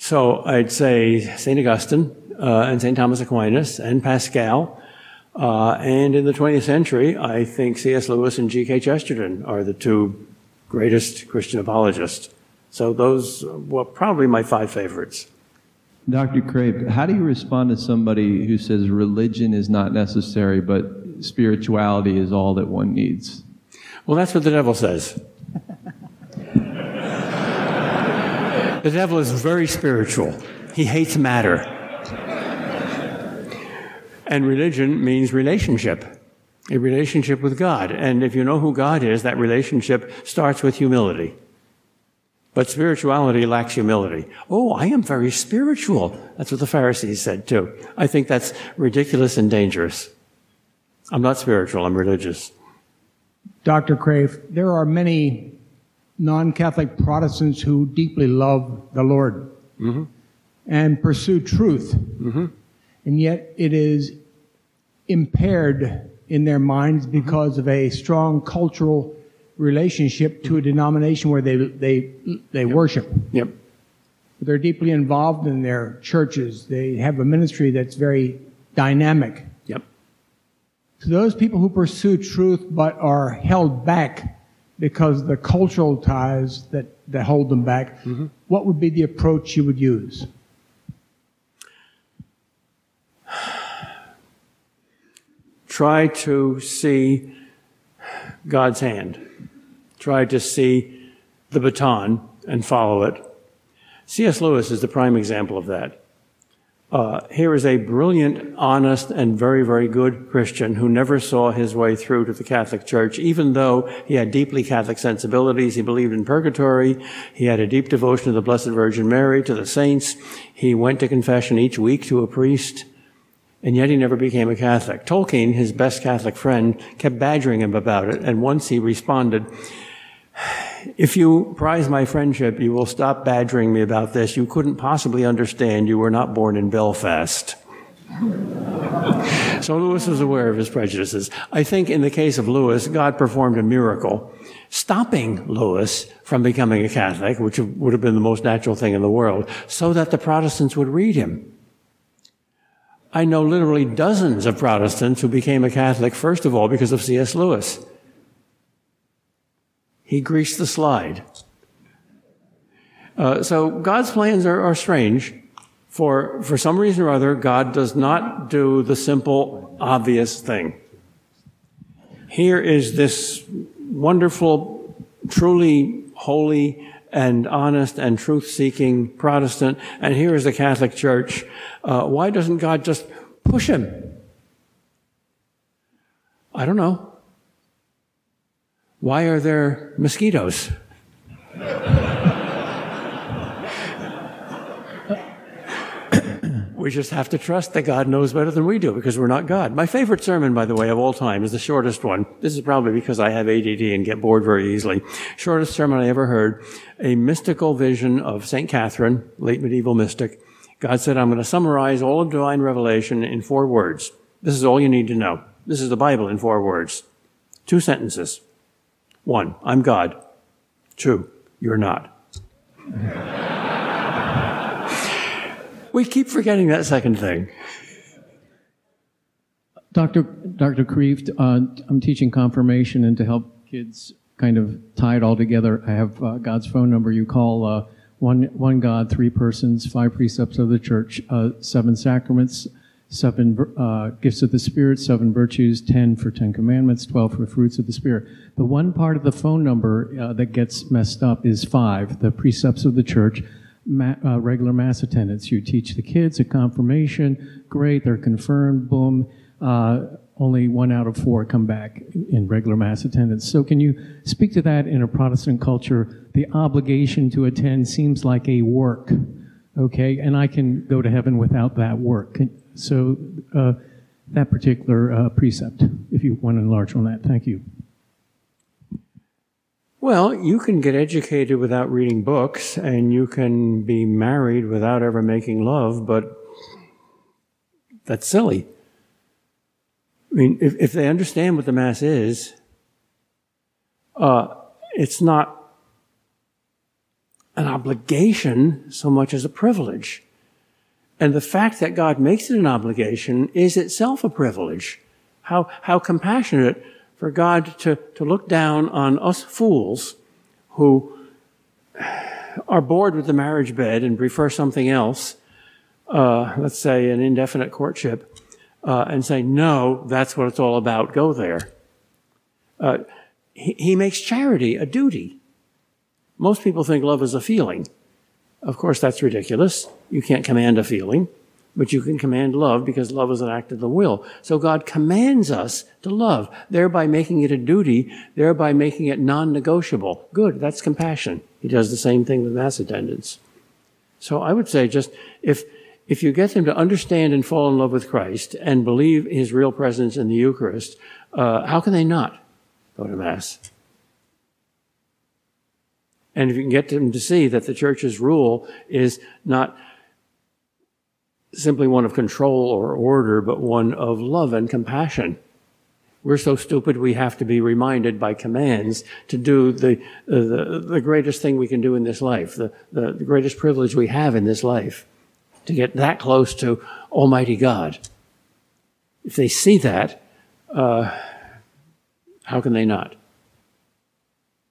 So I'd say St. Augustine uh, and St. Thomas Aquinas and Pascal. Uh, and in the 20th century, I think C.S. Lewis and G.K. Chesterton are the two greatest Christian apologists. So those were probably my five favorites. Dr. Kreeft, how do you respond to somebody who says religion is not necessary, but spirituality is all that one needs? Well, that's what the devil says. The devil is very spiritual. He hates matter. and religion means relationship, a relationship with God. And if you know who God is, that relationship starts with humility. But spirituality lacks humility. Oh, I am very spiritual. That's what the Pharisees said too. I think that's ridiculous and dangerous. I'm not spiritual, I'm religious. Dr. Kreeft, there are many non Catholic Protestants who deeply love the Lord Mm-hmm. and pursue truth. Mm-hmm. And yet it is impaired in their minds Mm-hmm. because of a strong cultural relationship to a denomination where they, they, they worship. Yep. They're deeply involved in their churches. They have a ministry that's very dynamic. Yep. To those people who pursue truth but are held back because the cultural ties that, that hold them back, mm-hmm. what would be the approach you would use? Try to see God's hand. Try to see the baton and follow it. C.S. Lewis is the prime example of that. Uh, here is a brilliant, honest, and very, very good Christian who never saw his way through to the Catholic Church, even though he had deeply Catholic sensibilities. He believed in purgatory. He had a deep devotion to the Blessed Virgin Mary, to the saints. He went to confession each week to a priest, and yet he never became a Catholic. Tolkien, his best Catholic friend, kept badgering him about it, and once he responded, if you prize my friendship, you will stop badgering me about this. You couldn't possibly understand. You were not born in Belfast. so Lewis was aware of his prejudices. I think in the case of Lewis, God performed a miracle, stopping Lewis from becoming a Catholic, which would have been the most natural thing in the world, so that the Protestants would read him. I know literally dozens of Protestants who became a Catholic, first of all, because of C.S. Lewis. He greased the slide. Uh, so God's plans are, are strange. For, for some reason or other, God does not do the simple, obvious thing. Here is this wonderful, truly holy and honest and truth seeking Protestant, and here is the Catholic Church. Uh, why doesn't God just push him? I don't know. Why are there mosquitoes? we just have to trust that God knows better than we do because we're not God. My favorite sermon, by the way, of all time is the shortest one. This is probably because I have ADD and get bored very easily. Shortest sermon I ever heard. A mystical vision of St. Catherine, late medieval mystic. God said, I'm going to summarize all of divine revelation in four words. This is all you need to know. This is the Bible in four words. Two sentences. One, I'm God. Two, you're not. we keep forgetting that second thing. Dr. Dr. Kreeft, uh, I'm teaching confirmation, and to help kids kind of tie it all together, I have uh, God's phone number. You call uh, one, one God, three persons, five precepts of the church, uh, seven sacraments, seven uh, gifts of the Spirit, seven virtues, ten for Ten Commandments, twelve for fruits of the Spirit. The one part of the phone number uh, that gets messed up is five, the precepts of the church. Ma- uh, regular mass attendance. You teach the kids at confirmation, great, they're confirmed, boom. Uh, only one out of four come back in regular mass attendance. So, can you speak to that in a Protestant culture? The obligation to attend seems like a work, okay? And I can go to heaven without that work. So, uh, that particular uh, precept, if you want to enlarge on that, thank you. Well, you can get educated without reading books, and you can be married without ever making love, but that's silly. I mean, if, if they understand what the Mass is, uh, it's not an obligation so much as a privilege. And the fact that God makes it an obligation is itself a privilege. How, how compassionate for God to, to look down on us fools who are bored with the marriage bed and prefer something else, uh, let's say an indefinite courtship, uh, and say, no, that's what it's all about, go there. Uh, he, he, makes charity a duty. Most people think love is a feeling. Of course, that's ridiculous. You can't command a feeling, but you can command love because love is an act of the will. So God commands us to love, thereby making it a duty, thereby making it non-negotiable. Good, that's compassion. He does the same thing with mass attendance. So I would say just if if you get them to understand and fall in love with Christ and believe his real presence in the Eucharist, uh, how can they not go to Mass? And if you can get them to see that the church's rule is not simply one of control or order, but one of love and compassion. We're so stupid we have to be reminded by commands to do the, the, the greatest thing we can do in this life, the, the, the greatest privilege we have in this life, to get that close to Almighty God. If they see that, uh, how can they not?